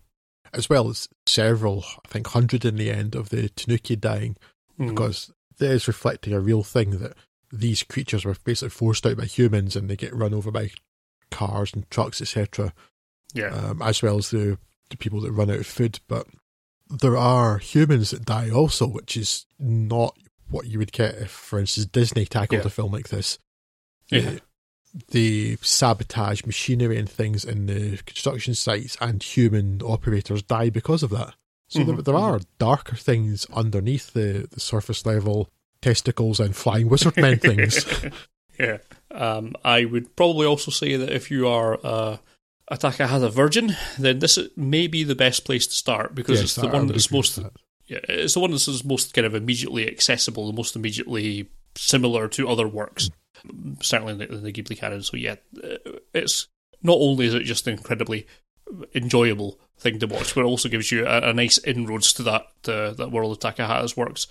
[SPEAKER 1] as well as several, I think hundred in the end of the Tanuki dying
[SPEAKER 2] Mhm.
[SPEAKER 1] because that is reflecting a real thing that these creatures were basically forced out by humans and they get run over by cars and trucks, etc.
[SPEAKER 2] yeah.
[SPEAKER 1] Um, as well as the the people that run out of food, but there are humans that die also, which is not what you would get if, for instance, Disney tackled
[SPEAKER 2] Yeah.
[SPEAKER 1] a film like this.
[SPEAKER 2] Yeah.
[SPEAKER 1] The, the sabotage machinery and things in the construction sites and human operators die because of that. So there,
[SPEAKER 2] Mhm,
[SPEAKER 1] there are darker things underneath the, the surface level testicles and flying wizard men things. (laughs)
[SPEAKER 2] yeah. Um, I would probably also say that if you are uh, a Takahata virgin, then this may be the best place to start because
[SPEAKER 1] Yes,
[SPEAKER 2] it's the one that's most
[SPEAKER 1] that.
[SPEAKER 2] It's the one that's most kind of immediately accessible, the most immediately similar to other works, certainly in the, in the Ghibli canon. So yeah, uh, it's not only is it just an incredibly enjoyable thing to watch, but it also gives you a, a nice inroads to that uh, that world of Takahata's works.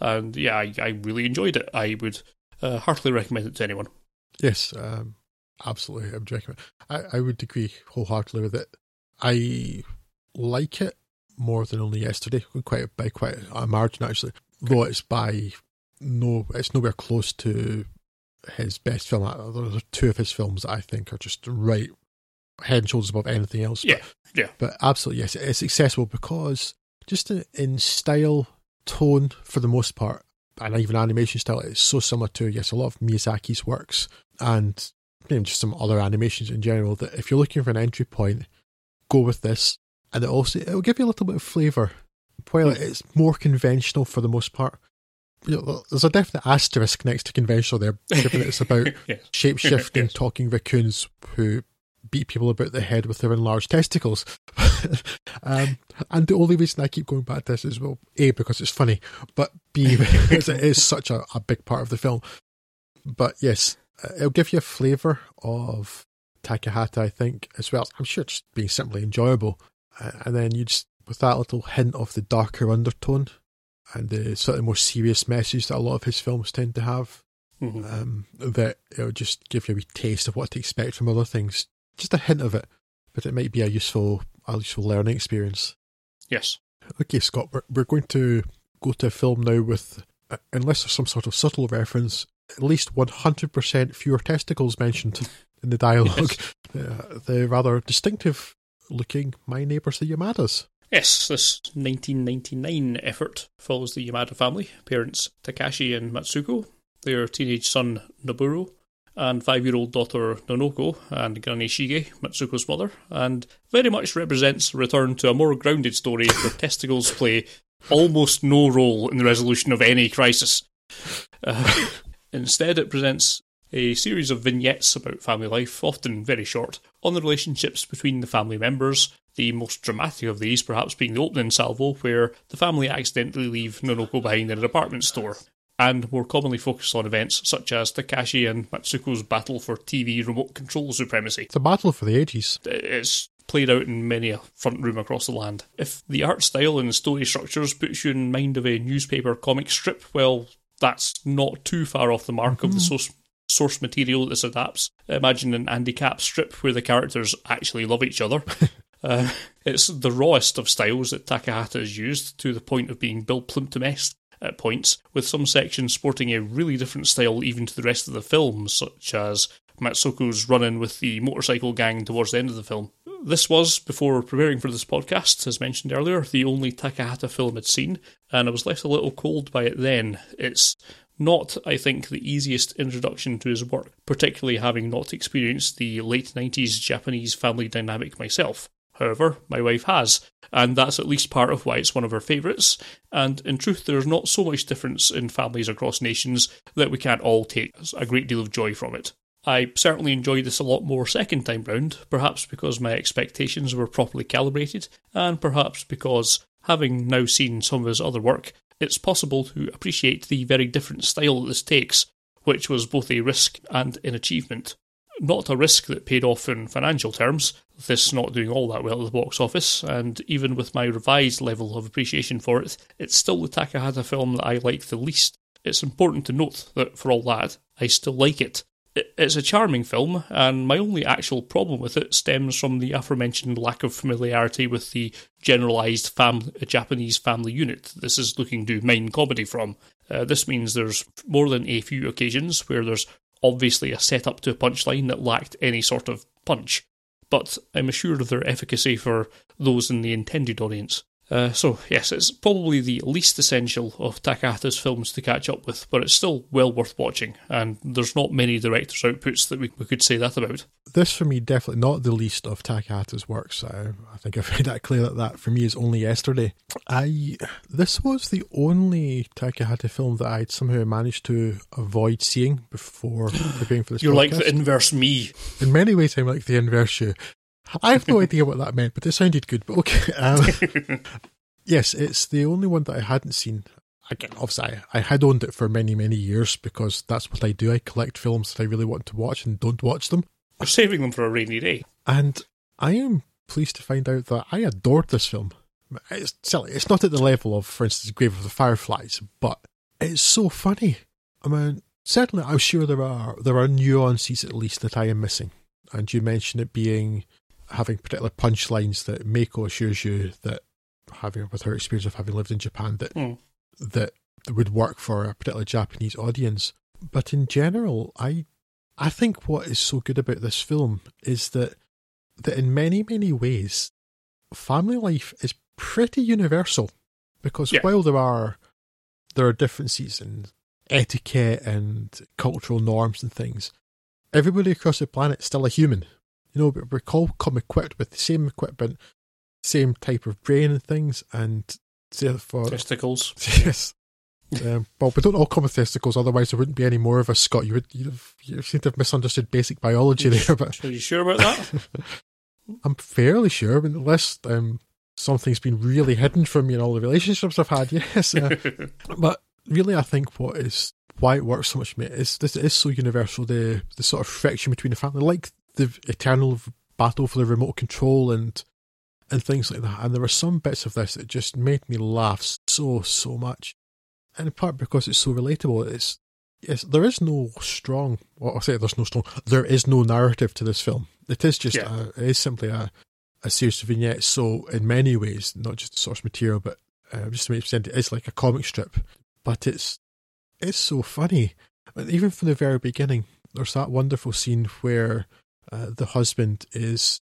[SPEAKER 2] And yeah, I, I really enjoyed it. I would uh, heartily recommend it to anyone.
[SPEAKER 1] Yes, um, absolutely. I would recommend. I, I would agree wholeheartedly with it. I like it more than only yesterday, quite by quite a margin actually. Though it's by no, it's nowhere close to his best film. There are two of his films that I think are just right head and shoulders above anything else.
[SPEAKER 2] Yeah, yeah.
[SPEAKER 1] But absolutely, yes, it's accessible because just in, in style, tone for the most part, and even animation style, it's so similar to yes, a lot of Miyazaki's works and you know, just some other animations in general. That if you're looking for an entry point, go with this, and it also it'll give you a little bit of flavour. While it's more conventional for the most part, you know, there's a definite asterisk next to conventional there, given it's about (laughs)
[SPEAKER 2] yes.
[SPEAKER 1] shape shifting (laughs)
[SPEAKER 2] Yes.
[SPEAKER 1] talking raccoons who beat people about the head with their enlarged testicles. (laughs) um, and the only reason I keep going back to this is well, A, because it's funny, but B, because it is such a, a big part of the film. But yes, uh, it'll give you a flavour of Takahata, I think, as well. I'm sure it's being simply enjoyable. And then you just, with that little hint of the darker undertone and the sort of more serious message that a lot of his films tend to have,
[SPEAKER 2] Mhm.
[SPEAKER 1] um, that it'll just give you a wee taste of what to expect from other things. Just a hint of it, but it might be a useful, a useful learning experience.
[SPEAKER 2] Yes.
[SPEAKER 1] Okay, Scott, we're, we're going to go to a film now with, uh, unless there's some sort of subtle reference, at least 100% fewer testicles mentioned in the dialogue. (laughs) Uh, the rather distinctive looking My Neighbours the Yamadas.
[SPEAKER 2] Yes, this 1999 effort follows the Yamada family, parents Takashi and Matsuko, their teenage son Noboru, and five year old daughter Nonoko and Granny Shige, Mitsuko's mother, and very much represents a return to a more grounded story where (laughs) testicles play almost no role in the resolution of any crisis. Uh, (laughs) instead, it presents a series of vignettes about family life, often very short, on the relationships between the family members. The most dramatic of these, perhaps, being the opening salvo, where the family accidentally leave Nonoko behind in a department store, and more commonly focus on events such as Takashi and Matsuko's battle for TV remote control supremacy.
[SPEAKER 1] The battle for the ages.
[SPEAKER 2] It's played out in many a front room across the land. If the art style and story structures puts you in mind of a newspaper comic strip, well, that's not too far off the mark mm-hmm. of the source, source material this adapts. Imagine an Andy Capp strip where the characters actually love each other. (laughs) uh, it's the rawest of styles that Takahata has used to the point of being Bill Plympton-esque at points, with some sections sporting a really different style even to the rest of the film, such as Matsuko's run in with the motorcycle gang towards the end of the film. This was, before preparing for this podcast, as mentioned earlier, the only Takahata film I'd seen, and I was left a little cold by it then. It's not, I think, the easiest introduction to his work, particularly having not experienced the late 90s Japanese family dynamic myself. However, my wife has, and that's at least part of why it's one of her favourites. And in truth, there's not so much difference in families across nations that we can't all take a great deal of joy from it. I certainly enjoyed this a lot more second time round, perhaps because my expectations were properly calibrated, and perhaps because, having now seen some of his other work, it's possible to appreciate the very different style this takes, which was both a risk and an achievement not a risk that paid off in financial terms, this not doing all that well at the box office, and even with my revised level of appreciation for it, it's still the Takahata film that I like the least. It's important to note that for all that, I still like it. It's a charming film, and my only actual problem with it stems from the aforementioned lack of familiarity with the generalised fam- Japanese family unit this is looking to mine comedy from. Uh, this means there's more than a few occasions where there's obviously a setup to a punchline that lacked any sort of punch, but I'm assured of their efficacy for those in the intended audience. Uh, so, yes, it's probably the least essential of Takahata's films to catch up with, but it's still well worth watching, and there's not many director's outputs that we, we could say that about.
[SPEAKER 1] This, for me, definitely not the least of Takahata's works. I, I think I've (laughs) made that clear that that, for me, is only yesterday. I This was the only Takahata film that I'd somehow managed to avoid seeing before preparing for this
[SPEAKER 2] You're
[SPEAKER 1] podcast.
[SPEAKER 2] like the inverse me.
[SPEAKER 1] In many ways, I'm like the inverse you. I have no idea what that meant, but it sounded good. But okay. Um, (laughs) yes, it's the only one that I hadn't seen. Again, obviously, I, I had owned it for many, many years because that's what I do. I collect films that I really want to watch and don't watch them.
[SPEAKER 2] You're saving them for a rainy day.
[SPEAKER 1] And I am pleased to find out that I adored this film. It's silly. It's not at the level of, for instance, Grave of the Fireflies, but it's so funny. I mean, certainly, I'm sure there are there are nuances at least that I am missing. And you mentioned it being having particular punchlines that Mako assures you that having with her experience of having lived in Japan that mm. that would work for a particular Japanese audience. But in general, I I think what is so good about this film is that that in many many ways, family life is pretty universal because yeah. while there are there are differences in etiquette and cultural norms and things, everybody across the planet is still a human you know, we're all come equipped with the same equipment, same type of brain and things, and
[SPEAKER 2] therefore testicles. (laughs)
[SPEAKER 1] Yes. um, well, we don't all come with testicles, otherwise there wouldn't be any more of us, Scott. You would you, you seem to have misunderstood basic biology there. But
[SPEAKER 2] are you sure about that? (laughs)
[SPEAKER 1] I'm fairly sure, unless um, something's been really hidden from me in all the relationships I've had. (laughs) Yes, uh, but really, I think what is why it works so much me is this is so universal. The the sort of friction between the family, like the eternal battle for the remote control and and things like that. And there were some bits of this that just made me laugh so so much, and in part because it's so relatable. It's yes, there is no strong. Well, I'll say there's no strong. There is no narrative to this film. It is just yeah. a, it is simply a a series of vignettes. So in many ways, not just the source material, but uh, just to make sense, it is like a comic strip. But it's it's so funny. And even from the very beginning, there's that wonderful scene where uh, the husband is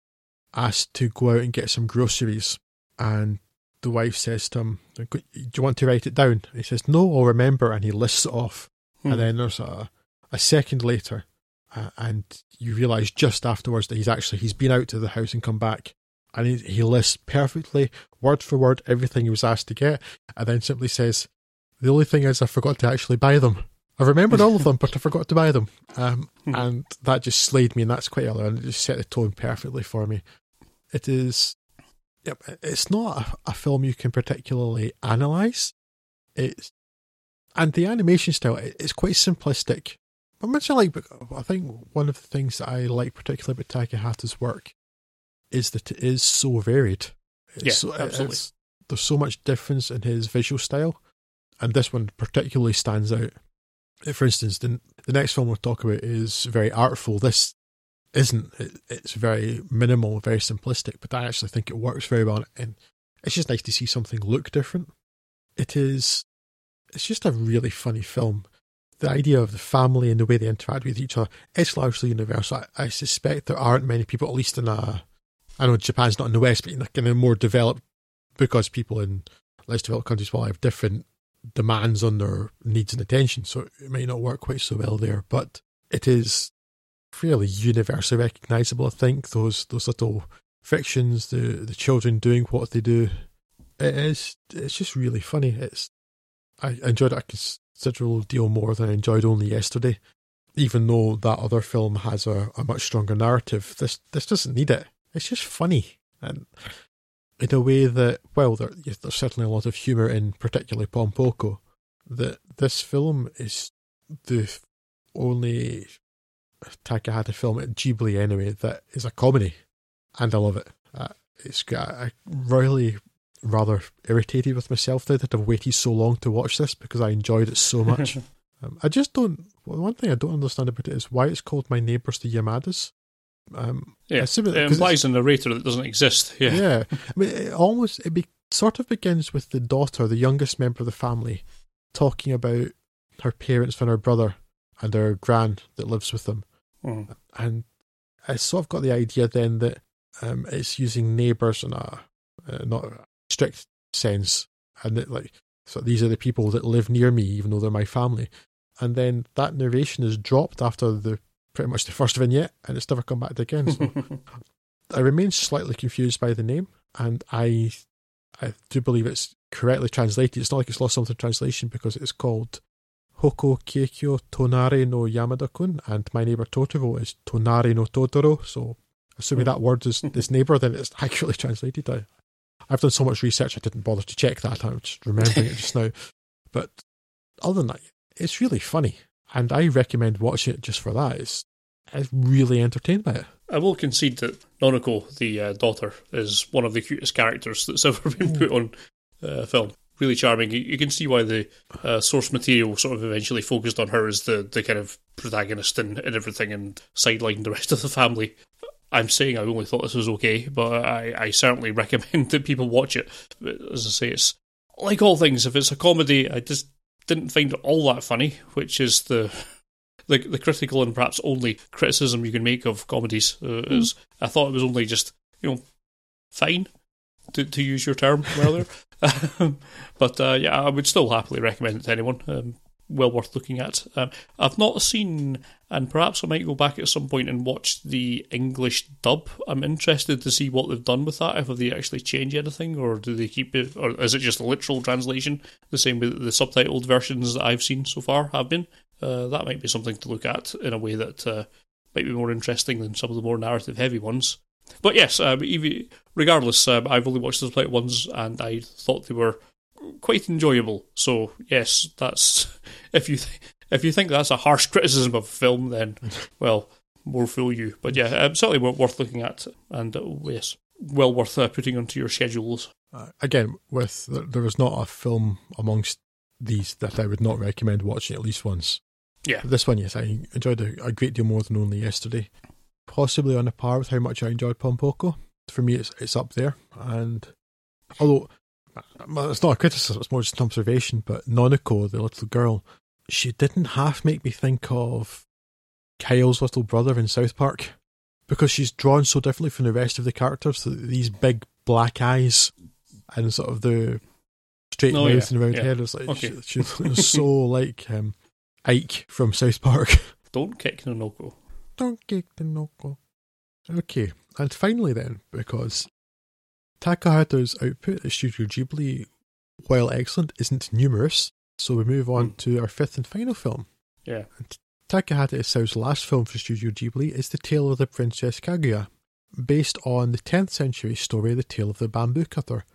[SPEAKER 1] asked to go out and get some groceries, and the wife says to him, "Do you want to write it down?" He says, "No, I'll remember," and he lists it off. Hmm. And then there's a a second later, uh, and you realise just afterwards that he's actually he's been out to the house and come back, and he, he lists perfectly, word for word, everything he was asked to get, and then simply says, "The only thing is, I forgot to actually buy them. I remembered all of them, (laughs) but I forgot to buy them." Um,
[SPEAKER 2] Hmm.
[SPEAKER 1] and that just slayed me, and that's quite early, and it just set the tone perfectly for me. It is, yep, it's not a, a film you can particularly analyse. It's and the animation style it- it's quite simplistic. I much I like, I think one of the things that I like particularly about Takahata's work is that it is so varied. It's
[SPEAKER 2] Yeah,
[SPEAKER 1] so,
[SPEAKER 2] absolutely.
[SPEAKER 1] there's so much difference in his visual style, and this one particularly stands out. For instance, the the next film we'll talk about is very artful. This isn't. It, it's very minimal, very simplistic, but I actually think it works very well, and it's just nice to see something look different. It is. It's just a really funny film. The idea of the family and the way they interact with each other, it's largely universal. I, I suspect there aren't many people, at least in a, I know Japan's not in the West, but in a kind of more developed, because people in less developed countries will have different demands on their needs and attention, so it may not work quite so well there. But it is fairly universally recognisable. I think those those little fictions, the the children doing what they do, it is it's just really funny. It's I enjoyed it a considerable deal more than I enjoyed only yesterday. Even though that other film has a, a much stronger narrative, this this doesn't need it. It's just funny and in a way that well, there, there's certainly a lot of humour in particularly Pompoko. That this film is the only Takahata film at Ghibli anyway that is a comedy, and I love it. Uh, it's got I really rather irritated with myself that I've waited so long to watch this because I enjoyed it so much. (laughs) um, I just don't. Well, one thing I don't understand about it is why it's called My Neighbours the Yamadas. Um,
[SPEAKER 2] Yeah,
[SPEAKER 1] assume
[SPEAKER 2] it implies a narrator that doesn't exist. Yeah.
[SPEAKER 1] yeah. I mean, it almost it be, sort of begins with the daughter, the youngest member of the family, talking about her parents and her brother and her grand that lives with them,
[SPEAKER 2] Mm.
[SPEAKER 1] and I sort of got the idea then that um, it's using neighbours in a uh, not a strict sense, and that like so these are the people that live near me, even though they're my family, and then that narration is dropped after the pretty much the first vignette, and it's never come back again. So. (laughs) I remain slightly confused by the name, and I I do believe it's correctly translated. It's not like it's lost something in translation because it's called Hoko Keikyo Tonari no Yamada-kun, and my neighbor Totoro is Tonari no Totoro. So, assuming hmm. that word is, this neighbor, then it's (laughs) accurately translated. I, I've done so much research, I didn't bother to check that. I'm just remembering it just now. (laughs) But other than that, it's really funny, and I recommend watching it just for that. It's, really entertained by it.
[SPEAKER 2] I will concede that Nonoko, the uh, daughter, is one of the cutest characters that's (laughs) ever been put on uh, film. Really charming. You, you can see why the uh, source material sort of eventually focused on her as the, the kind of protagonist and, and everything and sidelined the rest of the family. I'm saying I only thought this was okay, but I, I certainly (laughs) recommend that people watch it. As I say, it's like all things, if it's a comedy, I just didn't find it all that funny, which is the the, the critical and perhaps only criticism you can make of comedies uh, is I thought it was only just you know fine to to use your term rather, (laughs) but uh, yeah, I would still happily recommend it to anyone. Um, well worth looking at. Um, I've not seen, and perhaps I might go back at some point and watch the English dub. I'm interested to see what they've done with that. If they actually change anything, or do they keep it, or is it just a literal translation, the same way that the subtitled versions that I've seen so far have been? Uh, that might be something to look at in a way that uh, might be more interesting than some of the more narrative heavy ones. But yes, um, regardless, um, I've only watched the subtitled ones and I thought they were quite enjoyable. So yes, that's (laughs) if you th- if you think that's a harsh (laughs) criticism of a film, then well, more fool you. But yeah, um, certainly wo- worth looking at, and uh, yes, well worth uh, putting onto your schedules.
[SPEAKER 1] Uh, again, with there there is not a film amongst these that I would not recommend watching at least once.
[SPEAKER 2] Yeah.
[SPEAKER 1] This one, yes, I enjoyed a, a great deal more than only yesterday. Possibly on a par with how much I enjoyed Pompoko. For me, it's it's up there. And although well, it's not a criticism, it's more just an observation. But Nonoko, the little girl, she didn't half make me think of Kyle's little brother in South Park because she's drawn so differently from the rest of the characters. th- These big black eyes and sort of the straight
[SPEAKER 2] Oh,
[SPEAKER 1] mouth
[SPEAKER 2] yeah,
[SPEAKER 1] and round
[SPEAKER 2] yeah.
[SPEAKER 1] head. It's like
[SPEAKER 2] Okay.
[SPEAKER 1] she, she's so (laughs) like um, Ike from South Park. (laughs)
[SPEAKER 2] Don't kick Nonoko.
[SPEAKER 1] Takenoko. Okay, and finally then, because Takahata's output at Studio Ghibli, while excellent, isn't numerous, so we move on
[SPEAKER 2] Mm.
[SPEAKER 1] to our fifth and final film.
[SPEAKER 2] Yeah.
[SPEAKER 1] And Takahata Isao's last film for Studio Ghibli is The Tale of the Princess Kaguya, based on the 10th century story The Tale of the Bamboo Cutter,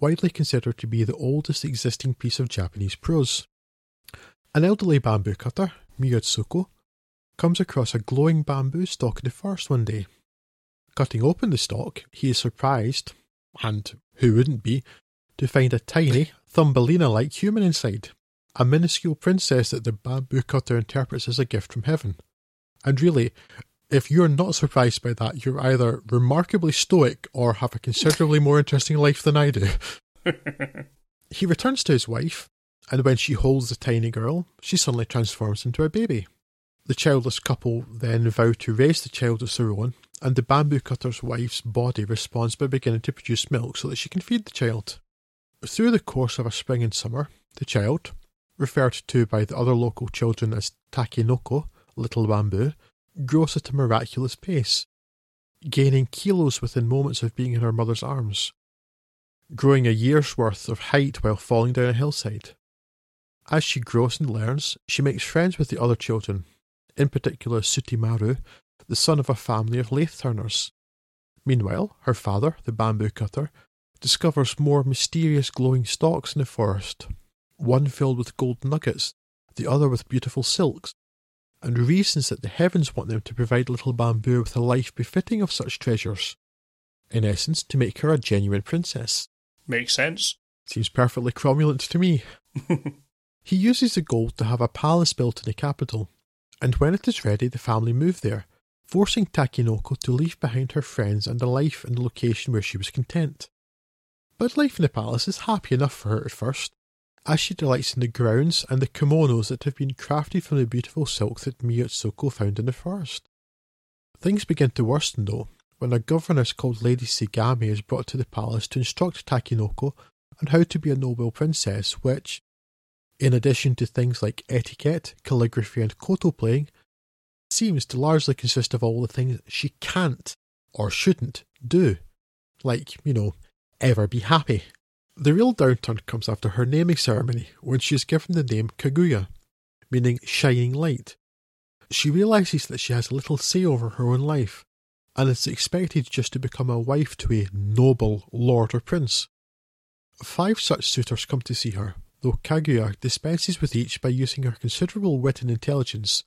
[SPEAKER 1] widely considered to be the oldest existing piece of Japanese prose. An elderly bamboo cutter, Miyatsuko, comes across a glowing bamboo stalk in the forest one day. Cutting open the stalk, he is surprised, and who wouldn't be, to find a tiny, Thumbelina like human inside, a minuscule princess that the bamboo cutter interprets as a gift from heaven. And really, if you're not surprised by that, you're either remarkably stoic or have a considerably more interesting life than I do. (laughs) He returns to his wife, and when she holds the tiny girl, she suddenly transforms into a baby. The childless couple then vow to raise the child as their own, and the bamboo cutter's wife's body responds by beginning to produce milk so that she can feed the child. Through the course of a spring and summer, the child, referred to by the other local children as Takenoko, little bamboo, grows at a miraculous pace, gaining kilos within moments of being in her mother's arms, growing a year's worth of height while falling down a hillside. As she grows and learns, she makes friends with the other children, in particular Sutemaru, the son of a family of lathe turners. Meanwhile, her father, the bamboo cutter, discovers more mysterious glowing stalks in the forest, one filled with gold nuggets, the other with beautiful silks, and reasons that the heavens want them to provide little bamboo with a life befitting of such treasures. In essence, to make her a genuine princess.
[SPEAKER 2] Makes sense.
[SPEAKER 1] Seems perfectly cromulent to me. (laughs) he uses the gold to have a palace built in the capital, and when it is ready, the family move there, forcing Takenoko to leave behind her friends and a life a location where she was content. But life in the palace is happy enough for her at first, as she delights in the grounds and the kimonos that have been crafted from the beautiful silk that Miyatsuko found in the forest. Things begin to worsen though, when a governess called Lady Sagami is brought to the palace to instruct Takenoko on how to be a noble princess, which, in addition to things like etiquette, calligraphy, and koto playing, seems to largely consist of all the things she can't or shouldn't do. Like, you know, ever be happy. The real downturn comes after her naming ceremony, when she is given the name Kaguya, meaning shining light. She realizes that she has little say over her own life, and is expected just to become a wife to a noble lord or prince. Five such suitors come to see her, though Kaguya dispenses with each by using her considerable wit and intelligence,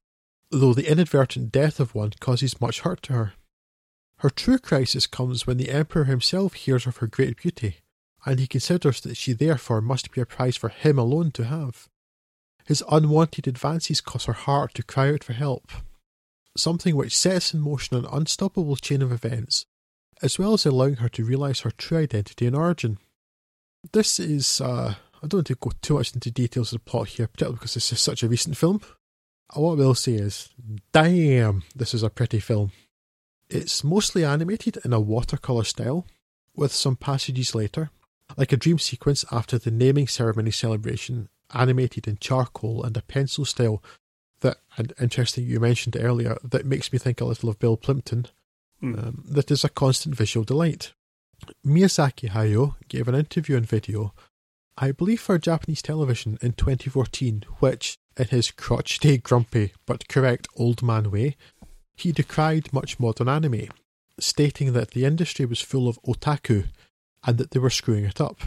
[SPEAKER 1] though the inadvertent death of one causes much hurt to her. Her true crisis comes when the Emperor himself hears of her great beauty, and he considers that she therefore must be a prize for him alone to have. His unwanted advances cause her heart to cry out for help, something which sets in motion an unstoppable chain of events, as well as allowing her to realise her true identity and origin. This is, uh, I don't want to go too much into details of the plot here, particularly because this is such a recent film. What we'll say is, damn, this is a pretty film. It's mostly animated in a watercolour style, with some passages later, like a dream sequence after the naming ceremony celebration, animated in charcoal and a pencil style that, and interesting you mentioned earlier, that makes me think a little of Bill Plympton,
[SPEAKER 2] Hmm.
[SPEAKER 1] um, that is a constant visual delight. Miyazaki Hayao gave an interview and video, I believe for Japanese television in 2014, which, in his crotchety, grumpy, but correct old man way, he decried much modern anime, stating that the industry was full of otaku and that they were screwing it up.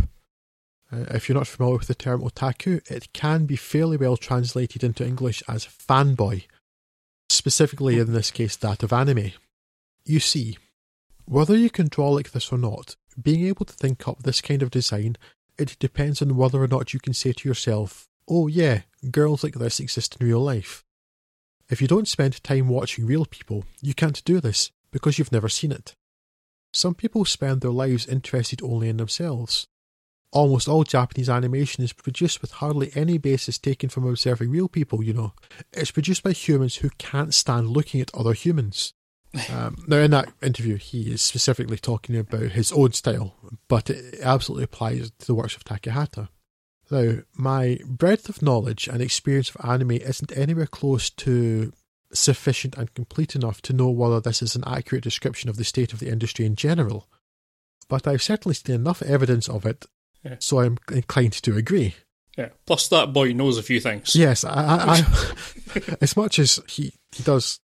[SPEAKER 1] Uh, if you're not familiar with the term otaku, it can be fairly well translated into English as fanboy, specifically in this case that of anime. You see, whether you can draw like this or not, being able to think up this kind of design, it depends on whether or not you can say to yourself, oh yeah, girls like this exist in real life. If you don't spend time watching real people, you can't do this because you've never seen it. Some people spend their lives interested only in themselves. Almost all Japanese animation is produced with hardly any basis taken from observing real people, you know. It's produced by humans who can't stand looking at other humans. (laughs) Um, now, in that interview, he is specifically talking about his own style, but it absolutely applies to the works of Takahata. Now, my breadth of knowledge and experience of anime isn't anywhere close to sufficient and complete enough to know whether this is an accurate description of the state of the industry in general, but I've certainly seen enough evidence of it, yeah. so I'm inclined to agree.
[SPEAKER 2] Yeah. Plus, that boy knows a few things.
[SPEAKER 1] Yes, I, I, I (laughs) as much as he he does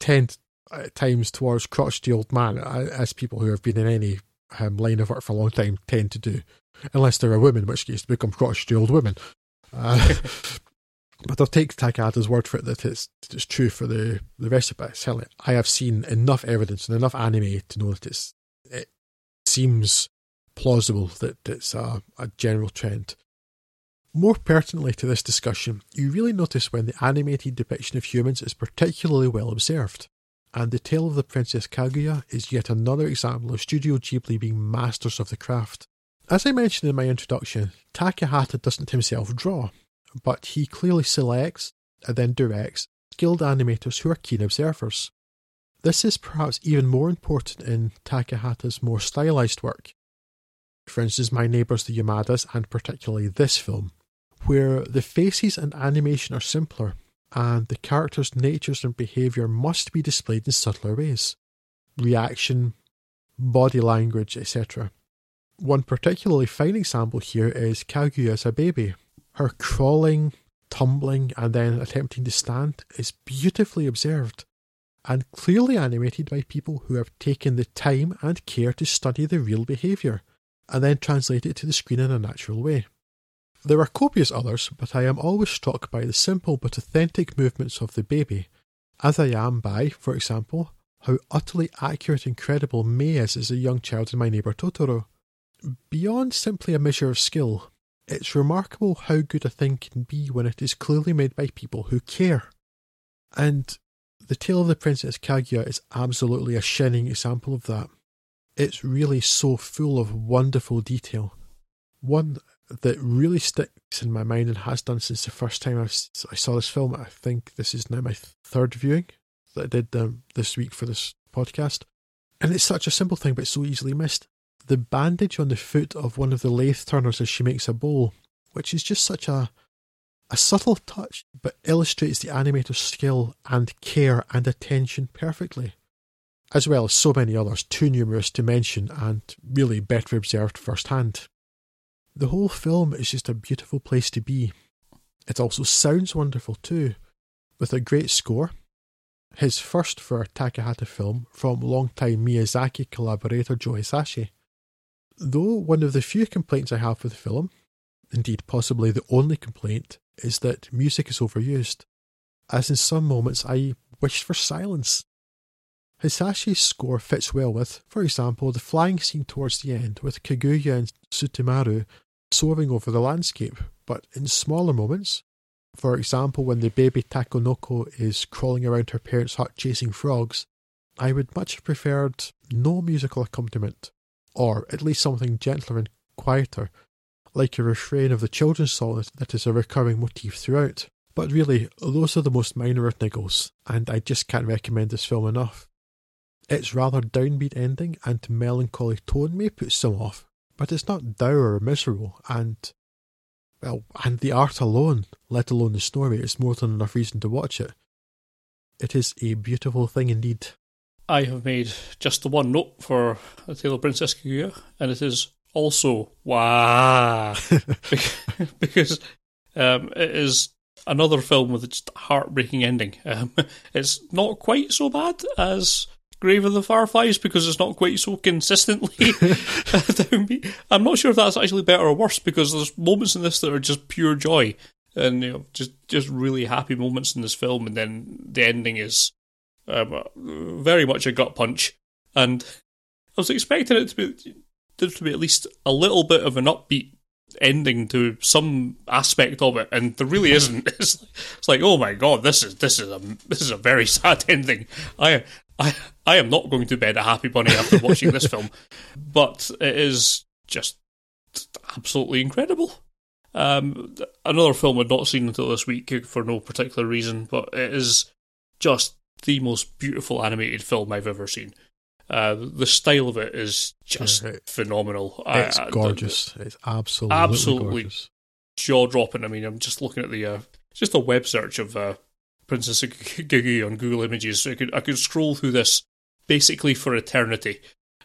[SPEAKER 1] tend at times towards crotchety old man, as people who have been in any um, line of work for a long time tend to do, unless they're a woman, in which case they become crotchety old women. Uh, (laughs) but I'll take Takahata's word for it that it's, it's true for the, the rest of it. Certainly, I have seen enough evidence and enough anime to know that it's, it seems plausible that it's a, a general trend. More pertinently to this discussion, you really notice when the animated depiction of humans is particularly well observed. And The Tale of the Princess Kaguya is yet another example of Studio Ghibli being masters of the craft. As I mentioned in my introduction, Takahata doesn't himself draw, but he clearly selects and then directs skilled animators who are keen observers. This is perhaps even more important in Takahata's more stylized work. For instance, My Neighbours the Yamadas, and particularly this film, where the faces and animation are simpler and the characters' natures and behaviour must be displayed in subtler ways. Reaction, body language, etc. One particularly fine example here is Kaguya as a baby, her crawling, tumbling, and then attempting to stand is beautifully observed and clearly animated by people who have taken the time and care to study the real behaviour and then translate it to the screen in a natural way. There are copious others, but I am always struck by the simple but authentic movements of the baby, as I am by, for example, how utterly accurate and credible Mei is as a young child in My Neighbour Totoro. Beyond simply a measure of skill, it's remarkable how good a thing can be when it is clearly made by people who care. And the tale of the Princess Kaguya is absolutely a shining example of that. It's really so full of wonderful detail. One that really sticks in my mind and has done since the first time i saw this film. I think this is now my third viewing that I did um, this week for this podcast. And it's such a simple thing, but so easily missed the bandage on the foot of one of the lathe turners as she makes a bowl, which is just such a a subtle touch, but illustrates the animator's skill and care and attention perfectly, as well as so many others too numerous to mention and really better observed firsthand. The whole film is just a beautiful place to be. It also sounds wonderful too, with a great score. His first for a Takahata film from longtime Miyazaki collaborator Joe Hisaishi. Though one of the few complaints I have with the film, indeed possibly the only complaint, is that music is overused, as in some moments I wished for silence. Hisaishi's score fits well with, for example, the flying scene towards the end with Kaguya and Sutemaru soaring over the landscape, but in smaller moments, for example when the baby Takenoko is crawling around her parents' hut chasing frogs, I would much have preferred no musical accompaniment or at least something gentler and quieter, like a refrain of the children's song that is a recurring motif throughout. But really, those are the most minor of niggles, and I just can't recommend this film enough. Its rather downbeat ending and melancholy tone may put some off, but it's not dour or miserable, and well, and the art alone, let alone the story, is more than enough reason to watch it. It is a beautiful thing indeed.
[SPEAKER 2] I have made just the one note for A Tale of Princess Kaguya, and it is also wow (laughs) (laughs) because um, it is another film with just a heartbreaking ending. Um, (laughs) it's not quite so bad as Grave of the Fireflies because it's not quite so consistently downbeat. I'm not sure if that's actually better or worse because there's moments in this that are just pure joy and you know just just really happy moments in this film, and then the ending is um, very much a gut punch, and I was expecting it to be there to be at least a little bit of an upbeat ending to some aspect of it, and there really isn't. (laughs) It's like, it's like, oh my god, this is this is a this is a very (laughs) sad ending. I I I am not going to bed a happy bunny after watching this film, (laughs) but it is just absolutely incredible. Um, another film I'd not seen until this week for no particular reason, but it is just the most beautiful animated film I've ever seen. Uh, the style of it is just phenomenal.
[SPEAKER 1] It's I, gorgeous. The, it's absolutely absolutely
[SPEAKER 2] jaw dropping. I mean, I'm just looking at the uh, just a web search of uh, Princess Kaguya on Google Images. So I could I could scroll through this basically for eternity.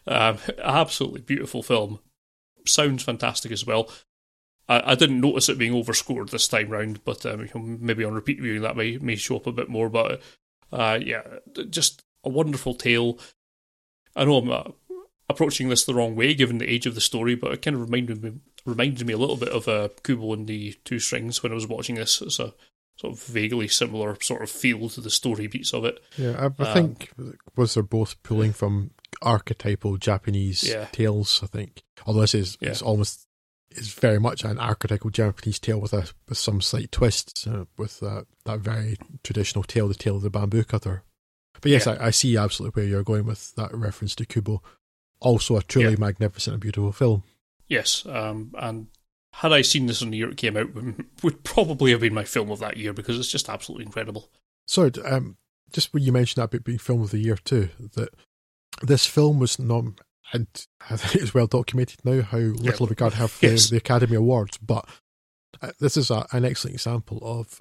[SPEAKER 2] Um, absolutely beautiful film. Sounds fantastic as well. I, I, didn't notice it being overscored this time round, but um, maybe on repeat viewing that may may show up a bit more. But uh, yeah, just a wonderful tale. I know I'm uh, approaching this the wrong way given the age of the story, but it kind of reminded me reminded me a little bit of uh, Kubo and the Two Strings when I was watching this. It's a sort of vaguely similar sort of feel to the story beats of it.
[SPEAKER 1] Yeah, I, I um, think was they're both pulling from archetypal Japanese yeah. tales. I think, although this is yeah. it's almost it's very much an archetypal Japanese tale with a with some slight twists uh, with that that very traditional tale, the tale of the bamboo cutter. But yes, yeah. I, I, see absolutely where you're going with that reference to Kubo. Also, a truly magnificent and beautiful film.
[SPEAKER 2] Yes, um, and had I seen this in the year it came out, (laughs) would probably have been my film of that year because it's just absolutely incredible.
[SPEAKER 1] So, um, just when you mentioned that being film of the year too, that this film was not, and (laughs) I think it's well documented now how little yeah. regard have yes. the, the, Academy Awards, but uh, this is a, an excellent example of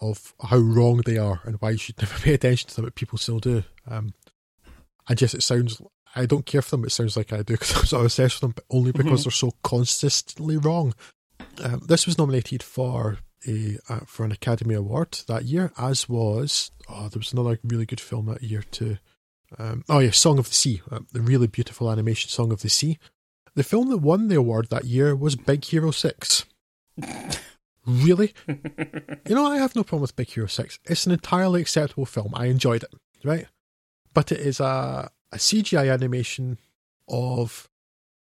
[SPEAKER 1] of how wrong they are and why you should (laughs) never pay attention to them, but people still do. Um, and yes, it sounds I don't care for them. It sounds like I do (laughs) because I'm so obsessed with them, but only because mm-hmm. they're so consistently wrong. Um, this was nominated for a uh, for an Academy Award that year, as was oh, there was another really good film that year too. Um, oh yeah, Song of the Sea, uh, the really beautiful animation Song of the Sea. The film that won the award that year was Big Hero Six. (laughs) really? (laughs) you know, I have no problem with Big Hero Six. It's an entirely acceptable film. I enjoyed it, right? But it is a a CGI animation of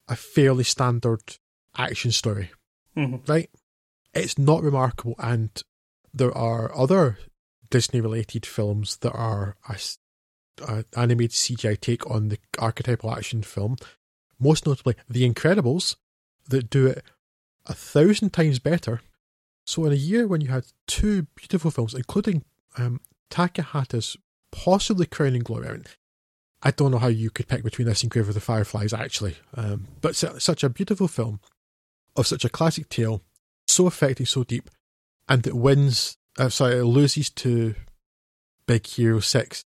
[SPEAKER 1] a fairly standard action story,
[SPEAKER 2] mm-hmm.
[SPEAKER 1] right? It's not remarkable, and there are other Disney related films that are a, a animated CGI take on the archetypal action film. Most notably, The Incredibles, that do it a thousand times better. So, in a year when you had two beautiful films, including um, Takahata's possibly crowning glory, I mean, I don't know how you could pick between this and Grave of the Fireflies, actually. Um, but such a beautiful film of such a classic tale, so affecting, so deep, and it wins. Uh, sorry, it loses to Big Hero Six.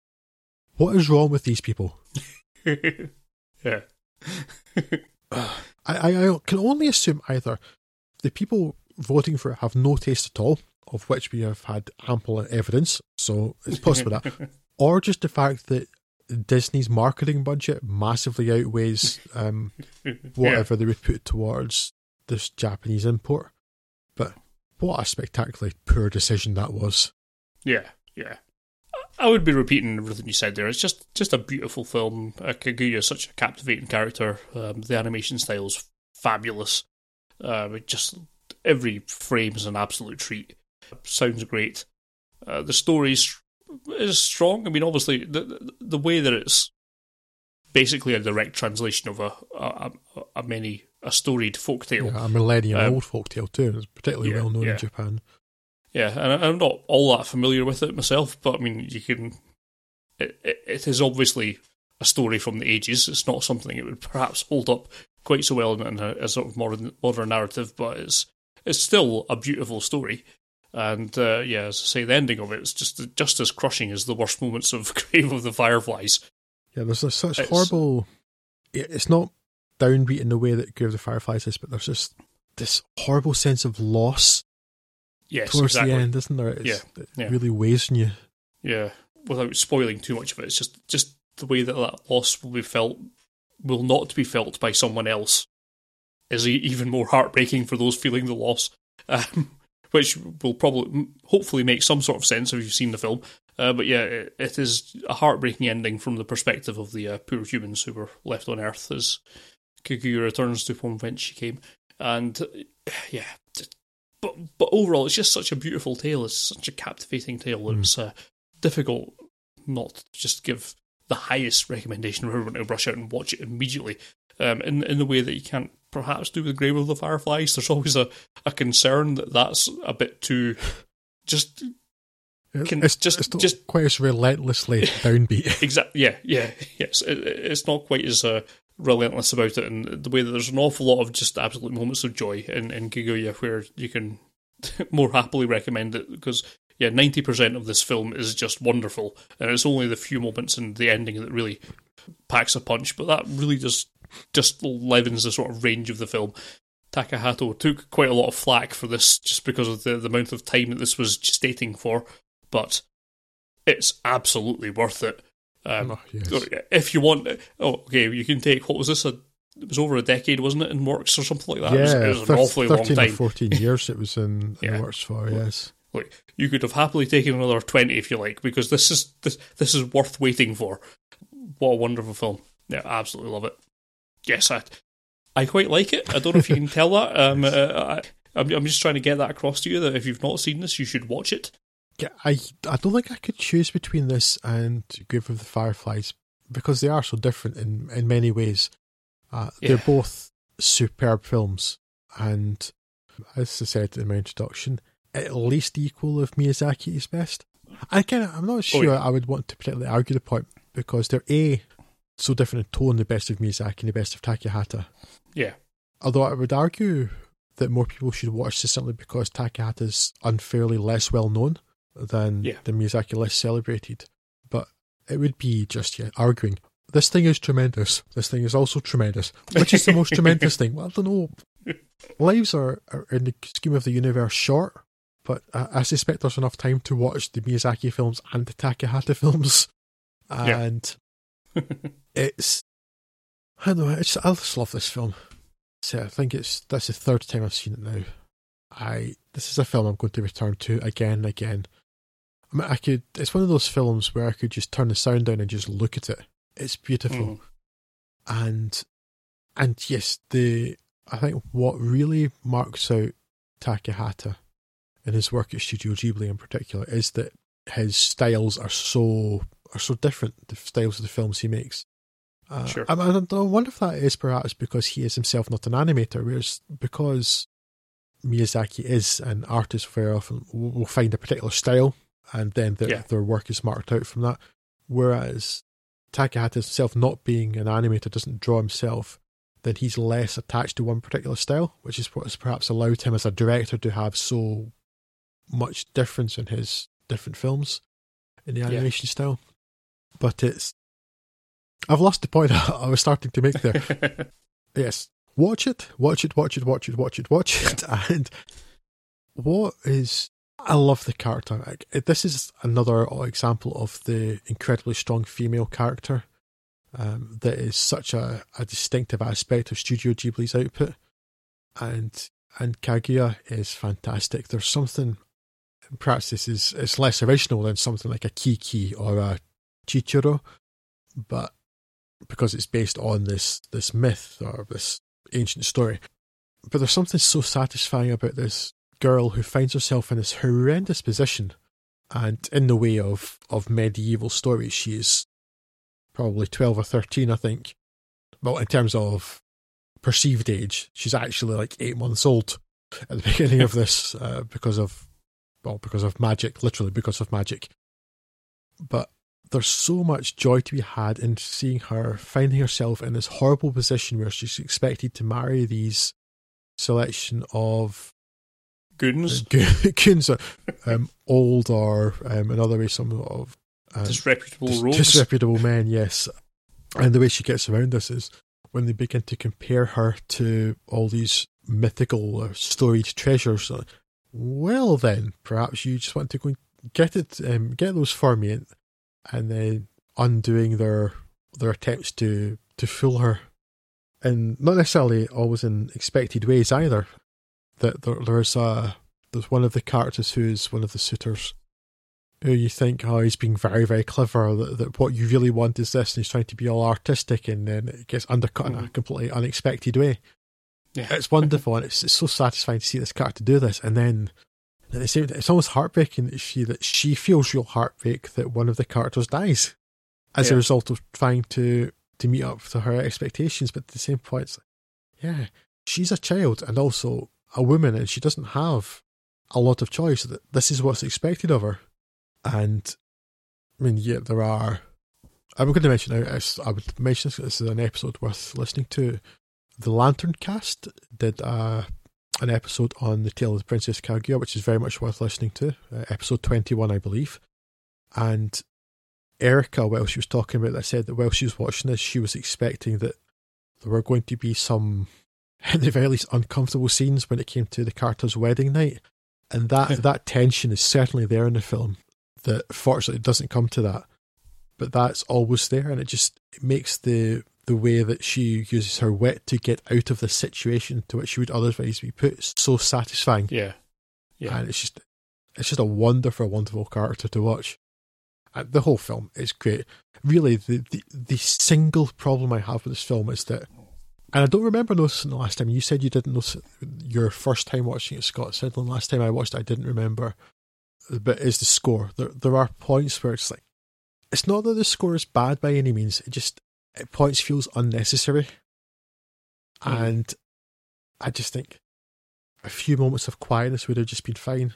[SPEAKER 1] What is wrong with these people? (laughs)
[SPEAKER 2] yeah. (sighs)
[SPEAKER 1] I, I, I can only assume either the people voting for it have no taste at all, of which we have had ample evidence, so it's possible that, (laughs) or just the fact that Disney's marketing budget massively outweighs um, (laughs) whatever yeah. they would put towards this Japanese import. But what a spectacularly poor decision that was.
[SPEAKER 2] Yeah, yeah. I would be repeating everything you said there. It's just just a beautiful film. Uh, Kaguya is such a captivating character. Um, the animation style is fabulous. Uh, just every frame is an absolute treat. Sounds great. Uh, the story's is strong. I mean, obviously, the the way that it's basically a direct translation of a a, a many a storied folktale,
[SPEAKER 1] yeah, a millennium um, old folktale too. It's particularly yeah, well known yeah. in Japan.
[SPEAKER 2] Yeah, and I'm not all that familiar with it myself, but I mean, you can. It, it, it is obviously a story from the ages. It's not something it would perhaps hold up quite so well in a, a sort of modern modern narrative, but it's it's still a beautiful story. And uh, yeah, as I say, the ending of it is just just as crushing as the worst moments of (laughs) Grave of the Fireflies.
[SPEAKER 1] Yeah, there's a, such it's, horrible. It's not downbeat in the way that Grave of the Fireflies is, but there's just this horrible sense of loss.
[SPEAKER 2] Yes,
[SPEAKER 1] towards
[SPEAKER 2] exactly.
[SPEAKER 1] the end, isn't there? It's,
[SPEAKER 2] yeah, yeah.
[SPEAKER 1] really weighs on you.
[SPEAKER 2] Yeah, without spoiling too much of it, it's just just the way that that loss will be felt will not be felt by someone else is even more heartbreaking for those feeling the loss. (laughs) Um, which will probably, hopefully, make some sort of sense if you've seen the film. Uh, but yeah, it, it is a heartbreaking ending from the perspective of the uh, poor humans who were left on Earth as Kaguya returns to from whence she came. And uh, yeah, but but overall, it's just such a beautiful tale. It's such a captivating tale. Mm. It's uh, difficult not to just give the highest recommendation for everyone to rush out and watch it immediately. Um, in in the way that you can't perhaps do with Grave of the Fireflies. There's always a, a concern that that's a bit too just.
[SPEAKER 1] Can, it's just it's just quite as relentlessly (laughs) downbeat.
[SPEAKER 2] exactly. Yeah. Yeah. Yes. It, it's not quite as uh, relentless about it, and the way that there's an awful lot of just absolute moments of joy in in Kaguya where you can (laughs) more happily recommend it because yeah, ninety percent of this film is just wonderful, and it's only the few moments in the ending that really packs a punch. But that really just just levens the sort of range of the film. Takahata took quite a lot of flack for this just because of the, the amount of time that this was stating for, but it's absolutely worth it. Um, oh, yes. If you want, oh, okay, you can take what was this? A, it was over a decade, wasn't it, in works or something like that?
[SPEAKER 1] Yeah,
[SPEAKER 2] it was, it was an awfully long time.
[SPEAKER 1] fourteen (laughs) years it was in, in yeah. works for. Yes,
[SPEAKER 2] like you could have happily taken another twenty if you like, because this is this this is worth waiting for. What a wonderful film! Yeah, I absolutely love it. Yes, I I quite like it. I don't know if you can tell that. (laughs) Um, uh, I, I'm, I'm just trying to get that across to you that if you've not seen this, you should watch it.
[SPEAKER 1] I I don't think I could choose between this and Grave of the Fireflies because they are so different in in many ways. Uh, yeah. They're both superb films, and as I said in my introduction, at least equal of Miyazaki's best. I kind of I'm not sure oh, yeah. I would want to particularly argue the point because they're a so different in tone, the best of Miyazaki and the best of Takahata.
[SPEAKER 2] Yeah.
[SPEAKER 1] Although I would argue that more people should watch this simply because Takahata's unfairly less well known than
[SPEAKER 2] yeah.
[SPEAKER 1] the Miyazaki less celebrated. But it would be just yeah, arguing. This thing is tremendous. This thing is also tremendous. Which is the most tremendous thing? Well, I don't know. Lives are, are, in the scheme of the universe, short, but I, I, suspect there's enough time to watch the Miyazaki films and the Takahata (laughs) films. And yeah. (laughs) it's. I don't know. It's, I just love this film. So I think it's that's the third time I've seen it now. I this is a film I'm going to return to again and again. I mean, I could. It's one of those films where I could just turn the sound down and just look at it. It's beautiful, mm. and and yes, the I think what really marks out Takahata in his work at Studio Ghibli in particular is that his styles are so are so different. The styles of the films he makes.
[SPEAKER 2] Uh, sure.
[SPEAKER 1] I, I, I wonder if that is perhaps because he is himself not an animator, whereas because Miyazaki is an artist, very often will find a particular style and then the, yeah. their work is marked out from that. Whereas Takahata himself, not being an animator, doesn't draw himself, then he's less attached to one particular style, which is what has perhaps allowed him as a director to have so much difference in his different films in the animation yeah. style. But it's. I've lost the point (laughs) I was starting to make there. (laughs) yes, watch it, watch it, watch it, watch it, watch it, watch it. Yeah. (laughs) And what is I love the character. This is another example of the incredibly strong female character um, that is such a, a distinctive aspect of Studio Ghibli's output. And and Kaguya is fantastic. There's something, perhaps this is it's less original than something like a Kiki or a Chihiro, but because it's based on this this myth or this ancient story. But there's something so satisfying about this girl who finds herself in this horrendous position. And in the way of, of medieval stories, she is probably 12 or 13, I think. Well, in terms of perceived age, she's actually like eight months old at the (laughs) beginning of this uh, because of, well, because of magic, literally because of magic. But there's so much joy to be had in seeing her finding herself in this horrible position where she's expected to marry these selection of
[SPEAKER 2] goons. (laughs)
[SPEAKER 1] goons are um, old or um, another way some of
[SPEAKER 2] um, disreputable
[SPEAKER 1] dis- disreputable men. Yes, and the way she gets around this is when they begin to compare her to all these mythical or storied treasures. well, then perhaps you just want to go and get it, um, get those for me, and, and then undoing their their attempts to to fool her, and not necessarily always in expected ways either that there, there's a there's one of the characters who's one of the suitors who you think, oh, he's being very, very clever, that, that what you really want is this, and he's trying to be all artistic, and then it gets undercut mm. in a mm. completely unexpected way.
[SPEAKER 2] Yeah.
[SPEAKER 1] It's wonderful, and it's, it's so satisfying to see this character do this, and then at the same it's almost heartbreaking that she, that she feels real heartbreak that one of the characters dies as yeah. a result of trying to, to meet up to her expectations, but at the same point, it's like, yeah, she's a child, and also a woman and she doesn't have a lot of choice. This is what's expected of her, and I mean, yeah, there are. I'm going to mention. I would mention this, this is an episode worth listening to. The Lantern Cast did a an episode on the tale of the Princess Kaguya, which is very much worth listening to. Uh, episode 21, I believe. And Erica, while she was talking about that, said that while she was watching this, she was expecting that there were going to be some, (laughs) at the very least, uncomfortable scenes when it came to the Carter's wedding night. And that, that tension is certainly there in the film. That fortunately doesn't come to that. But that's always there, and it just it makes the the way that she uses her wit to get out of the situation to which she would otherwise be put so satisfying.
[SPEAKER 2] Yeah, yeah,
[SPEAKER 1] and it's just it's just a wonderful, wonderful character to watch. And the whole film is great. Really, the, the the single problem I have with this film is that, and I don't remember noticing the last time you said you didn't notice your first time watching it, Scott. Said the last time I watched it, I didn't remember. But is the score? There there are points where it's like, it's not that the score is bad by any means. It just at points feels unnecessary. Mm. And I just think a few moments of quietness would have just been fine.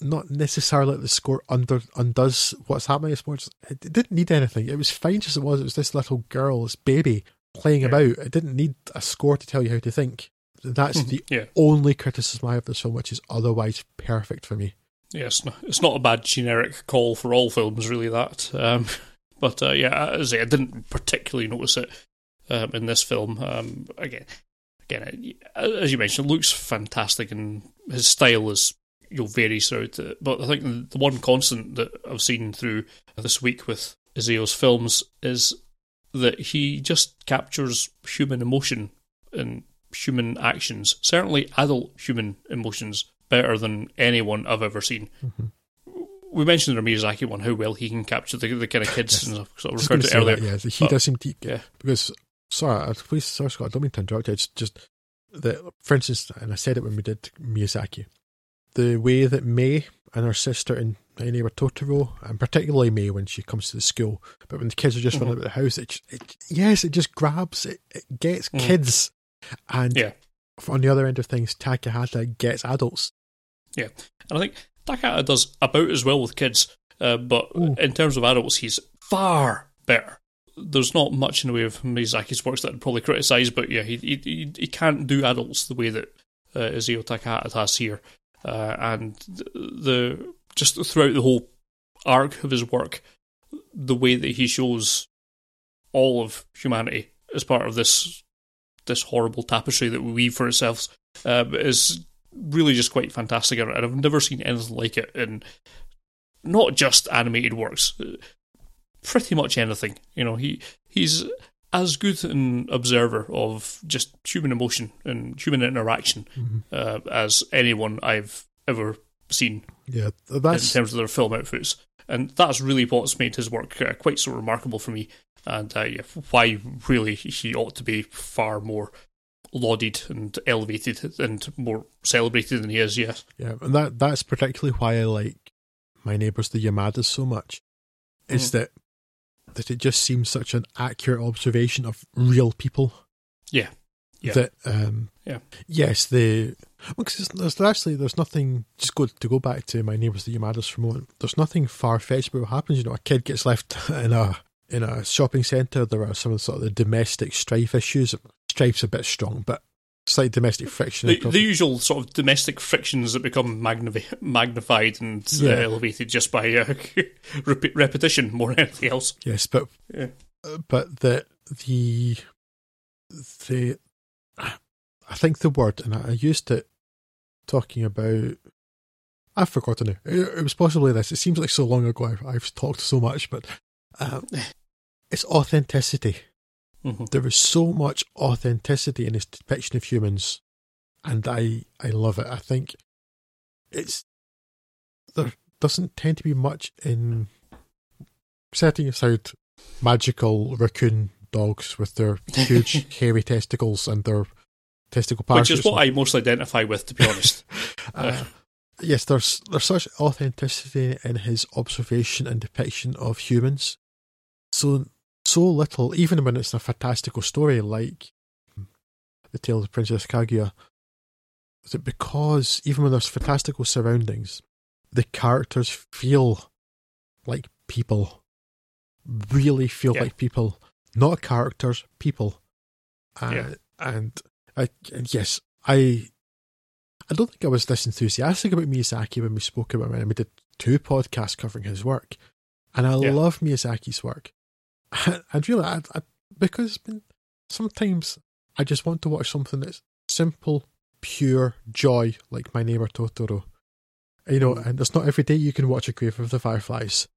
[SPEAKER 1] Not necessarily that the score under undoes what's happening. It's more just, it didn't need anything. It was fine just as it was. It was this little girl, this baby playing yeah. about. It didn't need a score to tell you how to think. That's the
[SPEAKER 2] yeah.
[SPEAKER 1] only criticism I have of this film, which is otherwise perfect for me.
[SPEAKER 2] Yes, yeah, it's not a bad generic call for all films, really. That um, (laughs) but uh, yeah, as I, say, I didn't particularly notice it um, in this film. Um, again, again, as you mentioned, it looks fantastic, and his style is you know varies throughout it. But I think the one constant that I've seen through this week with Isao's films is that he just captures human emotion and human actions, certainly adult human emotions, better than anyone I've ever seen.
[SPEAKER 1] Mm-hmm
[SPEAKER 2] we mentioned the Miyazaki one, how well he can capture the, the kind of kids yes. and sort of referred to earlier.
[SPEAKER 1] That, yeah, he but, does seem to.
[SPEAKER 2] Yeah.
[SPEAKER 1] Because, sorry, please, sorry, Scott, I don't mean to interrupt. It's just that, for instance, and I said it when we did Miyazaki, the way that Mei and her sister in My Neighbor Totoro, and particularly Mei when she comes to the school, but when the kids are just mm-hmm. running about the house, it, it, yes, it just grabs, it, it gets mm-hmm. kids. And
[SPEAKER 2] yeah.
[SPEAKER 1] on the other end of things, Takahata gets adults.
[SPEAKER 2] Yeah. And I think Takahata does about as well with kids, uh, but Ooh. in terms of adults, he's far better. There's not much in the way of Miyazaki's works that I'd probably criticise, but yeah, he, he he can't do adults the way that uh, Isao Takahata has here, uh, and the just throughout the whole arc of his work, the way that he shows all of humanity as part of this this horrible tapestry that we weave for ourselves uh, is really just quite fantastic, and I've never seen anything like it in not just animated works, pretty much anything. You know, he he's as good an observer of just human emotion and human interaction
[SPEAKER 1] mm-hmm.
[SPEAKER 2] uh, as anyone I've ever seen.
[SPEAKER 1] Yeah, that's
[SPEAKER 2] in terms of their film outputs, and that's really what's made his work uh, quite so remarkable for me. And uh, yeah, why really he ought to be far more lauded and elevated and more celebrated than he is. Yes.
[SPEAKER 1] Yeah, and that that's particularly why I like my neighbours the Yamadas so much. Is mm. that that it just seems such an accurate observation of real people.
[SPEAKER 2] Yeah. Yeah.
[SPEAKER 1] That um
[SPEAKER 2] yeah.
[SPEAKER 1] Yes, the well, cause there's actually there's nothing just go to go back to my neighbours that the Yamadas for a moment. There's nothing far fetched about what happens. You know, a kid gets left (laughs) in a in a shopping centre. There are some sort of the domestic strife issues strife's a bit strong, but slight domestic friction.
[SPEAKER 2] The, the, usual sort of domestic frictions that become magnifi- magnified and uh, yeah. uh, elevated just by uh, (laughs) rep- repetition more than anything else.
[SPEAKER 1] Yes, but
[SPEAKER 2] yeah.
[SPEAKER 1] uh, but the the the I think the word, and I used it talking about. I've forgotten it. It, it was possibly this. It seems like so long ago. I've, I've talked so much, but uh, it's authenticity.
[SPEAKER 2] Mm-hmm.
[SPEAKER 1] There is so much authenticity in his depiction of humans, and I I love it. I think it's there doesn't tend to be much in setting aside magical raccoon dogs with their huge (laughs) hairy testicles and their testicle parachutes.
[SPEAKER 2] Which is what I most identify with, to be honest. (laughs)
[SPEAKER 1] uh, yes, there's there's such authenticity in his observation and depiction of humans. So so little, even when it's a fantastical story like The Tale of Princess Kaguya, Is that because even when there's fantastical surroundings, the characters feel like people, really feel yeah. like people, not characters, people. Uh,
[SPEAKER 2] yeah.
[SPEAKER 1] And I, yes, I I don't think I was this enthusiastic about Miyazaki when we spoke about him. We did two podcasts covering his work, and I
[SPEAKER 2] Yeah.
[SPEAKER 1] love Miyazaki's work. (laughs) And really, I, I, because sometimes I just want to watch something that's simple, pure joy, like My Neighbor Totoro. You know, mm. and it's not every day you can watch A Grave of the Fireflies.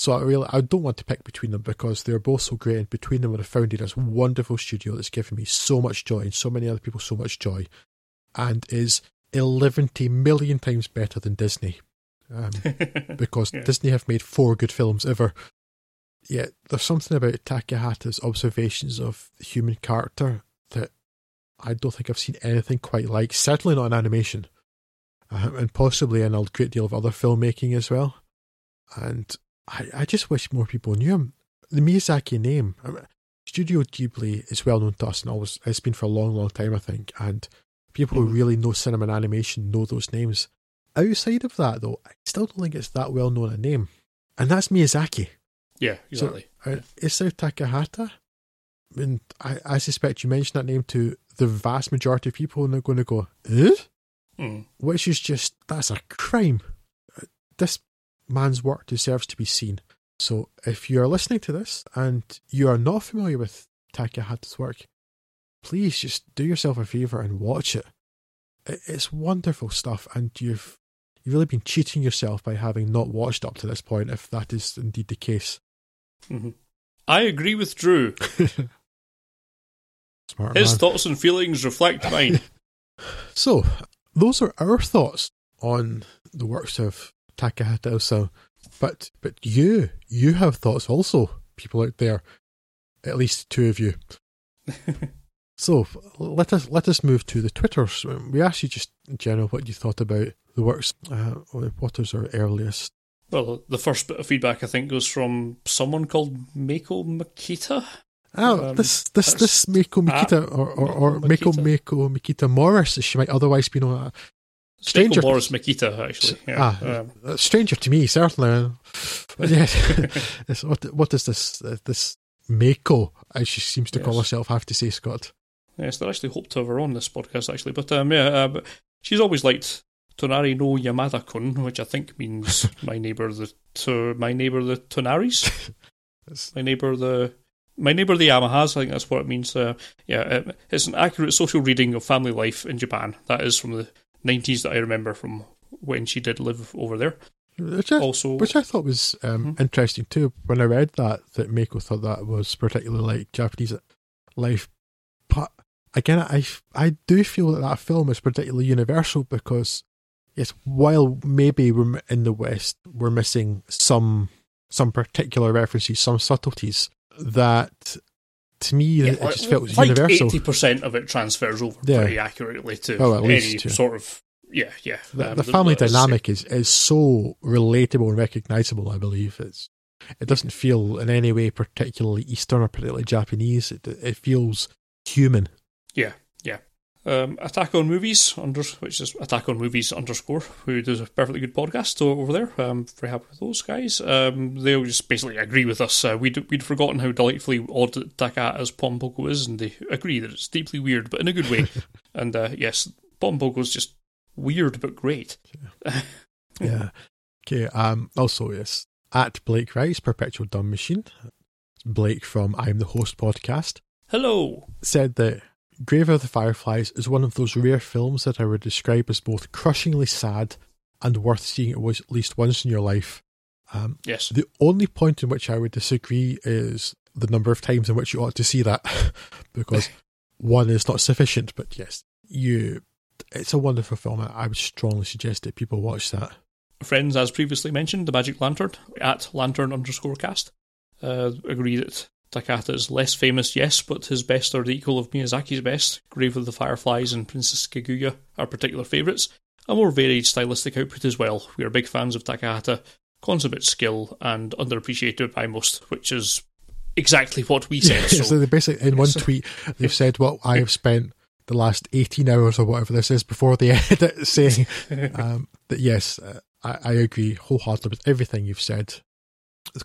[SPEAKER 1] So I really, I don't want to pick between them because they're both so great, and between them, I founded this wonderful studio that's given me so much joy and so many other people so much joy, and is 11 million times better than Disney. Um, (laughs) because
[SPEAKER 2] Yeah.
[SPEAKER 1] Disney have made four good films ever. Yet there's something about Takahata's observations of human character that I don't think I've seen anything quite like. Certainly not in animation, um, and possibly in a great deal of other filmmaking as well. And I, I just wish more people knew him. The Miyazaki name, I mean, Studio Ghibli is well known to us and always it's been for a long, long time, I think. And people who
[SPEAKER 2] Mhm.
[SPEAKER 1] really know cinema and animation know those names. Outside of that, though, I still don't think it's that well known a name. And that's Miyazaki.
[SPEAKER 2] yeah, exactly.
[SPEAKER 1] Uh, Isao Takahata? I I, I suspect you mention that name to the vast majority of people and they're going to go, eh?
[SPEAKER 2] Mm.
[SPEAKER 1] Which is just, that's a crime. Uh, This man's work deserves to be seen. So if you are listening to this and you are not familiar with Takahata's work, please just do yourself a favour and watch it. It- It's wonderful stuff, and you've you've really been cheating yourself by having not watched up to this point, if that is indeed the case.
[SPEAKER 2] hmm I agree with Drew. (laughs)
[SPEAKER 1] Smart
[SPEAKER 2] His
[SPEAKER 1] man.
[SPEAKER 2] thoughts and feelings reflect mine. (laughs)
[SPEAKER 1] So, those are our thoughts on the works of Takahata Osa. But but you, you have thoughts also, people out there. At least two of you. (laughs) so let us let us move to the Twitters. We asked you just in general what you thought about the works. Uh, what is our earliest?
[SPEAKER 2] Well, the first bit of feedback I think was from someone called Mako Makita.
[SPEAKER 1] Oh,
[SPEAKER 2] Um,
[SPEAKER 1] this this this Mako Mikita or or, or Mako. Mako Mikita Morris, as she might otherwise be known. Stranger-
[SPEAKER 2] Boris Makita, actually. Yeah.
[SPEAKER 1] Ah,
[SPEAKER 2] Um,
[SPEAKER 1] uh, stranger to me, certainly. (laughs) Yes, (laughs) what what does this uh, this Mako, as she seems to call
[SPEAKER 2] Yes.
[SPEAKER 1] herself, have to say, Scott?
[SPEAKER 2] yes, they actually hope to have her on this podcast, actually. But um, yeah, uh, but she's always liked Tonari no Yamada kun, which I think means (laughs) my neighbour the to my neighbour the Tonaris. My neighbour the my neighbour the Yamahas. I think that's what it means. Uh, yeah, uh, it's an accurate social reading of family life in Japan. That is from the nineties that I remember from when she did live over there.
[SPEAKER 1] Which I,
[SPEAKER 2] Also,
[SPEAKER 1] which I thought was um,
[SPEAKER 2] Mhm.
[SPEAKER 1] interesting too. When I read that, that Mako thought that was particularly like Japanese life. But again, I I do feel that that film is particularly universal because yes, while maybe we're in the West we're missing some some particular references, some subtleties that to me
[SPEAKER 2] yeah,
[SPEAKER 1] it just felt
[SPEAKER 2] like
[SPEAKER 1] universal.
[SPEAKER 2] eighty percent of it transfers over
[SPEAKER 1] Yeah.
[SPEAKER 2] pretty accurately to
[SPEAKER 1] Oh, at
[SPEAKER 2] any
[SPEAKER 1] least, yeah.
[SPEAKER 2] sort of yeah, yeah.
[SPEAKER 1] the,
[SPEAKER 2] Um,
[SPEAKER 1] the family dynamic is, is so relatable and recognizable. I believe it's it doesn't feel in any way particularly Eastern or particularly Japanese. It it feels human.
[SPEAKER 2] Yeah. Um, Attack on Movies, under which is Attack on Movies underscore, who does a perfectly good podcast over there. I'm very happy with those guys. Um, they'll just basically agree with us. Uh, we'd we'd forgotten how delightfully odd that Takahata's Pompoko is, and they agree that it's deeply weird, but in a good way. (laughs) and uh, yes, Pompoko's just weird but great.
[SPEAKER 1] Yeah. Okay. Um. Also, yes. At Blake Rice, Perpetual Dumb Machine. Blake from I'm the Host podcast
[SPEAKER 2] Hello.
[SPEAKER 1] said that Grave of the Fireflies is one of those rare films that I would describe as both crushingly sad and worth seeing at least once in your life. Um,
[SPEAKER 2] Yes.
[SPEAKER 1] The only point in which I would disagree is the number of times in which you ought to see that, (laughs) because (laughs) one is not sufficient. But yes, you, it's a wonderful film. I I would strongly suggest that people watch that.
[SPEAKER 2] friends, as previously mentioned, the Magic Lantern at lantern underscore cast uh, agree that Takahata is less famous, yes, but his best are the equal of Miyazaki's best. Grave of the Fireflies and Princess Kaguya are particular favourites. A more varied stylistic output as well. We are big fans of Takahata, consummate skill and underappreciated by most, which is exactly what we (laughs) said.
[SPEAKER 1] so,
[SPEAKER 2] so
[SPEAKER 1] they basically in one (laughs) tweet they've said what I have spent the last eighteen hours or whatever this is before the edit (laughs) saying um, that yes, uh, I, I agree wholeheartedly with everything you've said.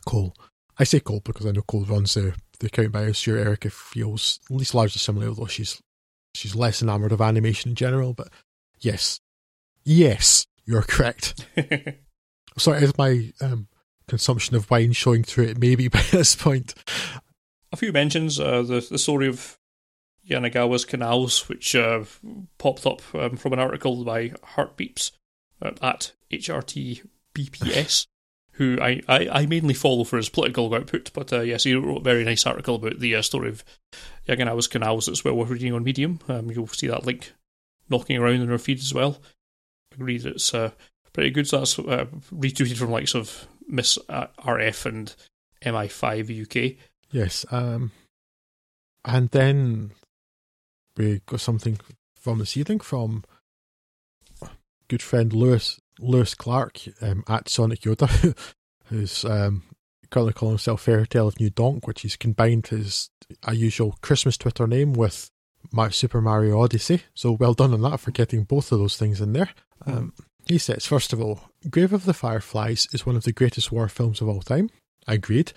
[SPEAKER 1] Cole, I say Cole because I know Cole runs the the account, but I'm sure Erica feels at least largely similar, although she's she's less enamoured of animation in general. But yes, Yes, you're correct. (laughs) Sorry, is my um, consumption of wine showing through it maybe (laughs) by this point?
[SPEAKER 2] A few mentions uh, the the story of Yanagawa's canals, which uh, popped up um, from an article by Heartbeeps uh, at HRT (laughs) who I, I, I, mainly follow for his political output, but uh, yes, he wrote a very nice article about the uh, story of Yanagawa's canals that's well worth reading on Medium. Um, you'll see that link knocking around in our feed as well. Agreed, it's uh, pretty good. So that's uh, retweeted from likes of Miss RF and MI5 UK.
[SPEAKER 1] Yes, um, and then we got something from the evening from good friend Lewis Lewis Clark um, at Sonic Yoda, (laughs) who's um, currently calling himself Fairy Tale of New Donk, which he's combined his usual Christmas Twitter name with my Super Mario Odyssey. So well done on that for getting both of those things in there. Um, he says, first of all, Grave of the Fireflies is one of the greatest war films of all time. I agreed.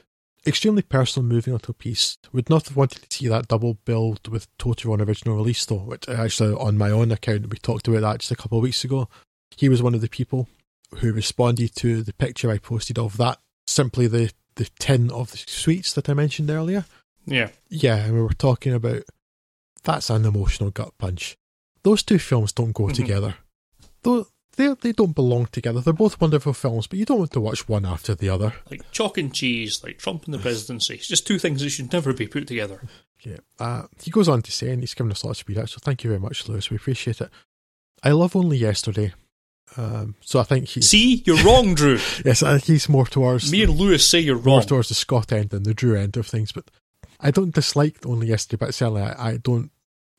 [SPEAKER 1] Extremely personal, moving little piece. Would not have wanted to see that double build with Totoro on original release though, which actually on my own account we talked about that just a couple of weeks ago. He was one of the people who responded to the picture I posted of that simply the the tin of the sweets that I mentioned earlier.
[SPEAKER 2] Yeah.
[SPEAKER 1] Yeah, and we were talking about that's an emotional gut punch. Those two films don't go mm-hmm. together. Though they they don't belong together. They're both wonderful films, but you don't want to watch one after the other.
[SPEAKER 2] Like chalk and cheese, like Trump and the presidency. It's just two things that should never be put together.
[SPEAKER 1] Yeah. Uh, he goes on to say, and he's given us lots of feedback, so thank you very much, Lewis. We appreciate it. I love Only Yesterday. Um, so I think he's.
[SPEAKER 2] See, you're wrong, Drew. (laughs)
[SPEAKER 1] yes, I think he's more towards.
[SPEAKER 2] Me and Lewis say you're
[SPEAKER 1] more
[SPEAKER 2] wrong.
[SPEAKER 1] towards the Scott end than the Drew end of things, but I don't dislike Only Yesterday, but certainly I, I don't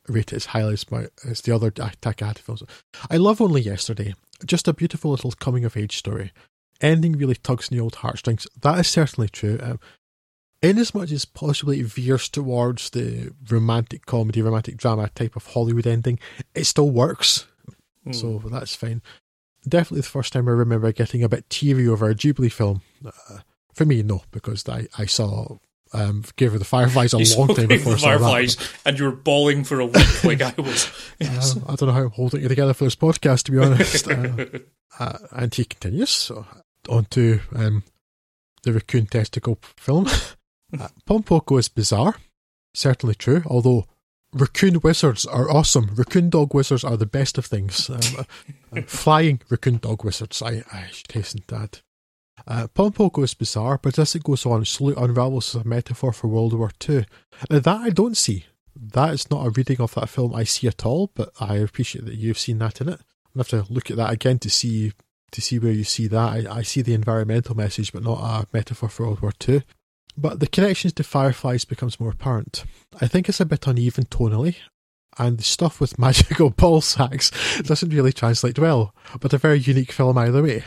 [SPEAKER 1] rate it as highly as, my, as the other Takahata films. I love Only Yesterday. Just a beautiful little coming of age story. Ending really tugs in the old heartstrings. That is certainly true. Um, in as much as possibly it veers towards the romantic comedy, romantic drama type of Hollywood ending, it still works. Mm. So that's fine. Definitely the first time I remember getting a bit teary over a Ghibli film. Uh, for me, no, because I, I saw um, Grave of the Fireflies a
[SPEAKER 2] you
[SPEAKER 1] long time before
[SPEAKER 2] the Fireflies, and you were bawling for a week (laughs) like I was. (laughs)
[SPEAKER 1] Yes. Uh, I don't know how I'm holding it together for this podcast, to be honest. (laughs) uh, uh, and he continues so, on to um, the raccoon testicle film. uh, Pom Poko is bizarre, certainly true, although raccoon wizards are awesome. Raccoon dog wizards are the best of things. Um, uh, (laughs) uh, flying raccoon dog wizards, I, I should hasten to add. Uh, Pom Poko is bizarre, but as it goes on, slowly unravels as a metaphor for World War II. Now, that I don't see. That is not a reading of that film I see at all, but I appreciate that you've seen that in it. i have to look at that again to see to see where you see that. I, I see the environmental message, but not a metaphor for World War II. But the connections to Fireflies becomes more apparent. I think it's a bit uneven tonally, and the stuff with (laughs) magical ball sacks doesn't really translate well, but a very unique film either way.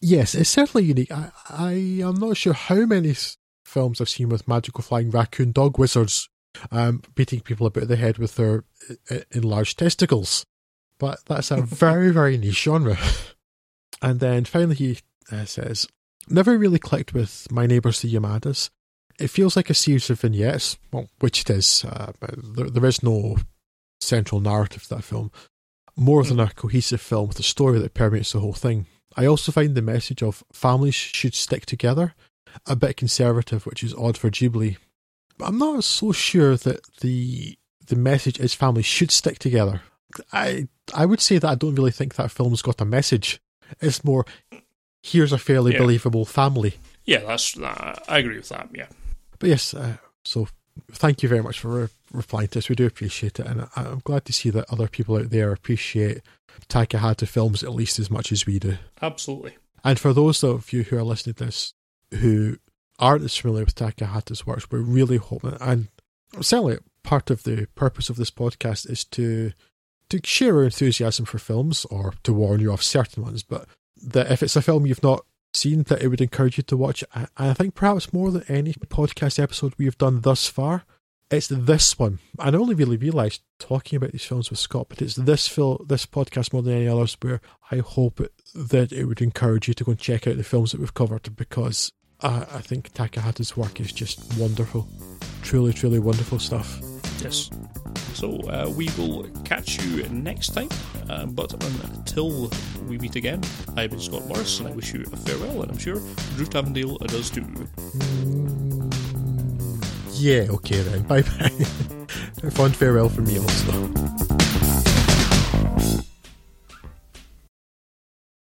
[SPEAKER 1] Yes, it's certainly unique. I, I am not sure how many films I've seen with magical flying raccoon dog wizards um, beating people about the head with their enlarged testicles, but that's a (laughs) very, very niche genre. And then finally, he uh, says, Never really clicked with My Neighbours the Yamadas. It feels like a series of vignettes, well, which it is. Uh, there, there is no central narrative to that film, more than a cohesive film with a story that permeates the whole thing. I also find the message of families should stick together a bit conservative, which is odd for Ghibli. But I'm not so sure that the the message is families should stick together. I I would say that I don't really think that film's got a message. It's more here's a fairly yeah. believable family.
[SPEAKER 2] Yeah, that's uh, I agree with that. Yeah,
[SPEAKER 1] but yes, uh, so thank you very much for re- replying to us. We do appreciate it, and I, am glad to see that other people out there appreciate Takahata films at least as much as we do.
[SPEAKER 2] Absolutely.
[SPEAKER 1] And for those of you who are listening to this who aren't as familiar with Takahata's works, we're really hoping, and certainly part of the purpose of this podcast is to to share our enthusiasm for films or to warn you of certain ones, but that if it's a film you've not seen, that it would encourage you to watch. And I think perhaps more than any podcast episode we've done thus far, it's this one. I only really realised talking about these films with Scott, but it's this film, this podcast more than any others, where I hope that it would encourage you to go and check out the films that we've covered because I, I think Takahata's work is just wonderful. Truly, truly wonderful stuff.
[SPEAKER 2] Yes. So uh, we will catch you next time. Um, but until we meet again, I've been Scott Morris, and I wish you a farewell. And I'm sure Drew Tavendale does too.
[SPEAKER 1] Mm, yeah. Okay then. (laughs) Bye bye. (laughs) fond farewell from me also.